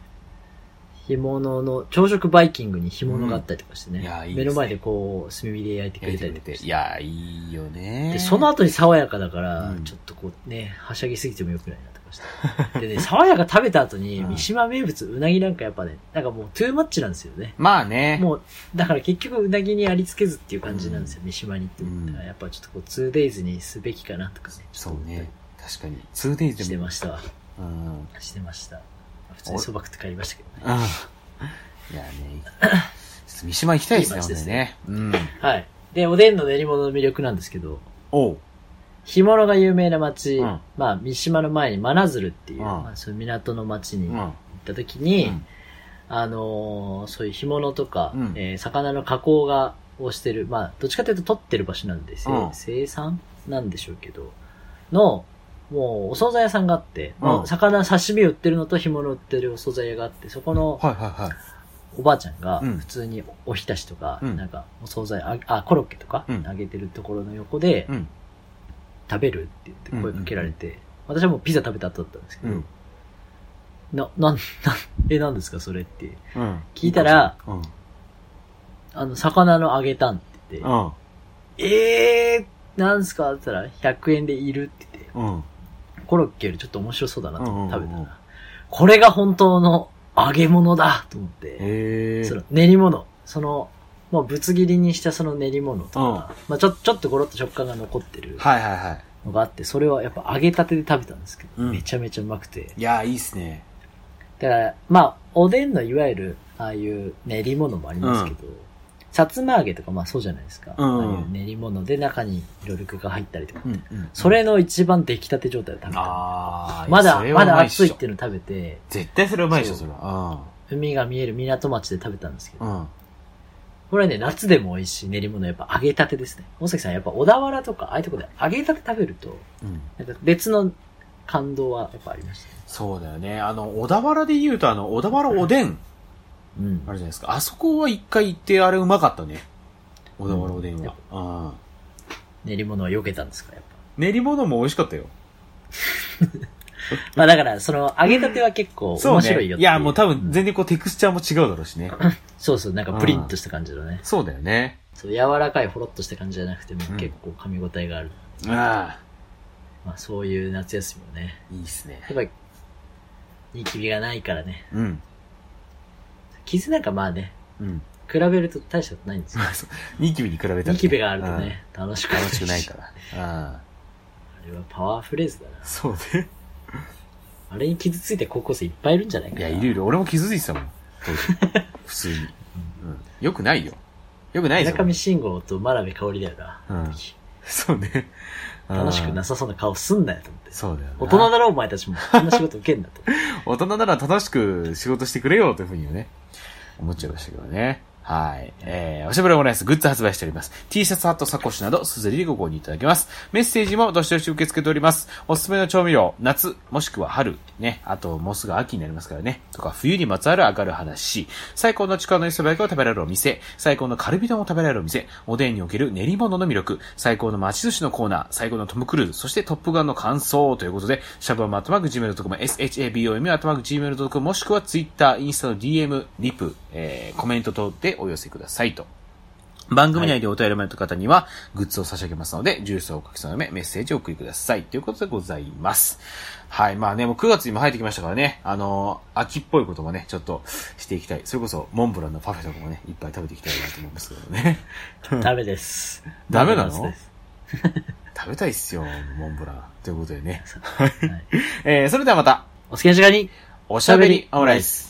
Speaker 2: 干物の、朝食バイキングに干物があったりとかしてね。
Speaker 3: うんいやいいですね
Speaker 2: 目の前でこう、炭火で焼いてくれたりとかして。
Speaker 3: いや、いいよね。
Speaker 2: で、その後に爽やかだから、
Speaker 3: うん
Speaker 2: ちょっとこうね、はしゃぎすぎてもよくないなとかして。でね、爽やか食べた後に、
Speaker 3: うん
Speaker 2: 三島名物うなぎなんかやっぱね、なんかもうトゥーマッチなんですよね。
Speaker 3: まあね。
Speaker 2: もう、だから結局うなぎにありつけずっていう感じなんですよ、三島に行ってからやっぱちょっとこう、2days にすべきかなとかね。
Speaker 3: そうね。確かに。2days
Speaker 2: して
Speaker 3: でも。
Speaker 2: ましたわ。
Speaker 3: うん。
Speaker 2: してました。普通にそば食って帰りましたけどね。
Speaker 3: うん。いやね、三島行きたいですね、
Speaker 2: いい街ですね
Speaker 3: ね。うん。
Speaker 2: はい。で、おでんの練り物の魅力なんですけど、
Speaker 3: おう。
Speaker 2: 干物が有名な町、
Speaker 3: うん
Speaker 2: まあ、三島の前に真鶴っていう、
Speaker 3: うん
Speaker 2: まあ、そういう港の町に
Speaker 3: うん。
Speaker 2: 行った時に、
Speaker 3: うん
Speaker 2: あのーそういう干物とか、
Speaker 3: うん
Speaker 2: えー魚の加工が、をしてる、まあ、どっちかというと取ってる場所なんですよ。
Speaker 3: うん
Speaker 2: 生産なんでしょうけど、の、もう、お惣菜屋さんがあって、
Speaker 3: うん
Speaker 2: 魚刺身売ってるのと干物売ってるお惣菜屋があって、そこの
Speaker 3: はいはいはい。
Speaker 2: おばあちゃんが
Speaker 3: うん
Speaker 2: 普通におひたしとか、
Speaker 3: うん
Speaker 2: なんかお惣菜あ、あ、コロッケとか
Speaker 3: うん
Speaker 2: あげてるところの横で、
Speaker 3: うん。
Speaker 2: 食べるって言って声かけられて、私はもうピザ食べた後だったんですけど、
Speaker 3: うん。
Speaker 2: な、なん、なん、え、なんですかそれって。
Speaker 3: うん。
Speaker 2: 聞いたら、
Speaker 3: うん。
Speaker 2: あの、魚の揚げたんって言って、
Speaker 3: うん。
Speaker 2: えー、なんすかって言ったら、100円でいるって言って、
Speaker 3: うん。
Speaker 2: コロッケよりちょっと面白そうだなと思って食べた
Speaker 3: うんうんうん
Speaker 2: ら、これが本当の揚げ物だと思って。その練り物、その、もうぶつ切りにしたその練り物とか、まあちょ、ちょっとゴロッと食感が残ってる
Speaker 3: はいはいはい。
Speaker 2: のがあって、それはやっぱ揚げたてで食べたんですけど、
Speaker 3: うん
Speaker 2: めちゃめちゃうまくて。
Speaker 3: いや、いいっすね。
Speaker 2: だから、まあ、おでんのいわゆる、ああいう練り物もありますけど、さつま揚げとかまあそうじゃないですか。
Speaker 3: うん
Speaker 2: ああいう練り物で中にいろいろ具が入ったりとか。
Speaker 3: うんうん。
Speaker 2: それの一番出来たて状態で食べた。
Speaker 3: あー
Speaker 2: まだまだ熱いっていうの食べて、
Speaker 3: 絶対それうまいでしょ、
Speaker 2: そ
Speaker 3: れは。
Speaker 2: 海が見える港町で食べたんですけど、
Speaker 3: うん。うん。
Speaker 2: これはね、夏でも美味しい練り物やっぱ揚げたてですね。大崎さんやっぱ小田原とか、ああいうとこで揚げたて食べると、
Speaker 3: うん。
Speaker 2: なんか別の感動はやっぱありましたね。
Speaker 3: そうだよね。あの、小田原で言うと、あの、小田原おでん、
Speaker 2: うん
Speaker 3: あるじゃないですか。あそこは一回行って、あれうまかったね。小田原おでんは。うん。
Speaker 2: 練り物は避けたんですか、やっぱ。
Speaker 3: 練り物も美味しかったよ。
Speaker 2: まあだから、その揚げたては結構面白いよって
Speaker 3: ね。いや、もう多分全然こうテクスチャーも違うだろうしね。
Speaker 2: そうそう、なんかプリンとした感じのね。
Speaker 3: そうだよね。
Speaker 2: そう、柔らかいほろっとした感じじゃなくても
Speaker 3: うん
Speaker 2: 結構噛み応えがある。
Speaker 3: あ
Speaker 2: まあそういう夏休みもね。
Speaker 3: あ、いいっすね。
Speaker 2: やっぱり、ニキビがないからね。
Speaker 3: うん。
Speaker 2: 傷なんかまあね、
Speaker 3: うん。
Speaker 2: 比べると大したことないんですよ。
Speaker 3: ニキビに比べたら、ね。
Speaker 2: ニキビがあるとね、楽しく
Speaker 3: うん。楽しくないから。あ
Speaker 2: あれはパワーフレーズだな
Speaker 3: あ。。そうね。
Speaker 2: あれに傷ついて高校生いっぱいいるんじゃないかな。
Speaker 3: いや、いるいる。俺も傷ついてたもん。普通に。うん。よくないよ。よくないぞ
Speaker 2: 村。上信五と真鍋香織だよな。
Speaker 3: うんそうね。
Speaker 2: 楽しくなさそうな顔すんなよと思って。
Speaker 3: そうだよな。
Speaker 2: 大人だろお前たちも。こんな仕事受けんなと。
Speaker 3: 大人なら楽しく仕事してくれよというふうにはね、思っちゃいましたけどね。はい。えー、おしゃべりオムライスグッズ発売しております。T シャツ、ハット、サコシなど、すずりでご購入いただけます。メッセージもどしどし受け付けております。おすすめの調味料、夏、もしくは春、ね、あともうすぐ秋になりますからね、とか冬にまつわる明るい話、最高の力の磯焼きを食べられるお店、最高のカルビ丼を食べられるお店、おでんにおける練り物の魅力、最高の町寿司のコーナー、最高のトム・クルーズ、そしてトップガンの感想ということで、シャブアマートマーク Gmail.com、shabom アトマーク Gmail.com もしくは Twitter、インスタの DM、リプ、えー、コメント等でお寄せくださいと。番組内でお便りをもらった方には、グッズを差し上げますので、住所をお書きその上、メッセージをお送りください。ということでございます。はい。まあね、もう9月にも入ってきましたからね、あのー秋っぽいこともね、ちょっとしていきたい。それこそ、モンブランのパフェとかもね、いっぱい食べていきたいなと思いますけどね。
Speaker 2: ダメです。
Speaker 3: ダメなの？
Speaker 2: ダメです
Speaker 3: 食べたいっすよ、モンブラン。ということでね。
Speaker 2: はい
Speaker 3: えー、それではまた、
Speaker 2: お好きな時間に
Speaker 3: おしゃべりオムライス。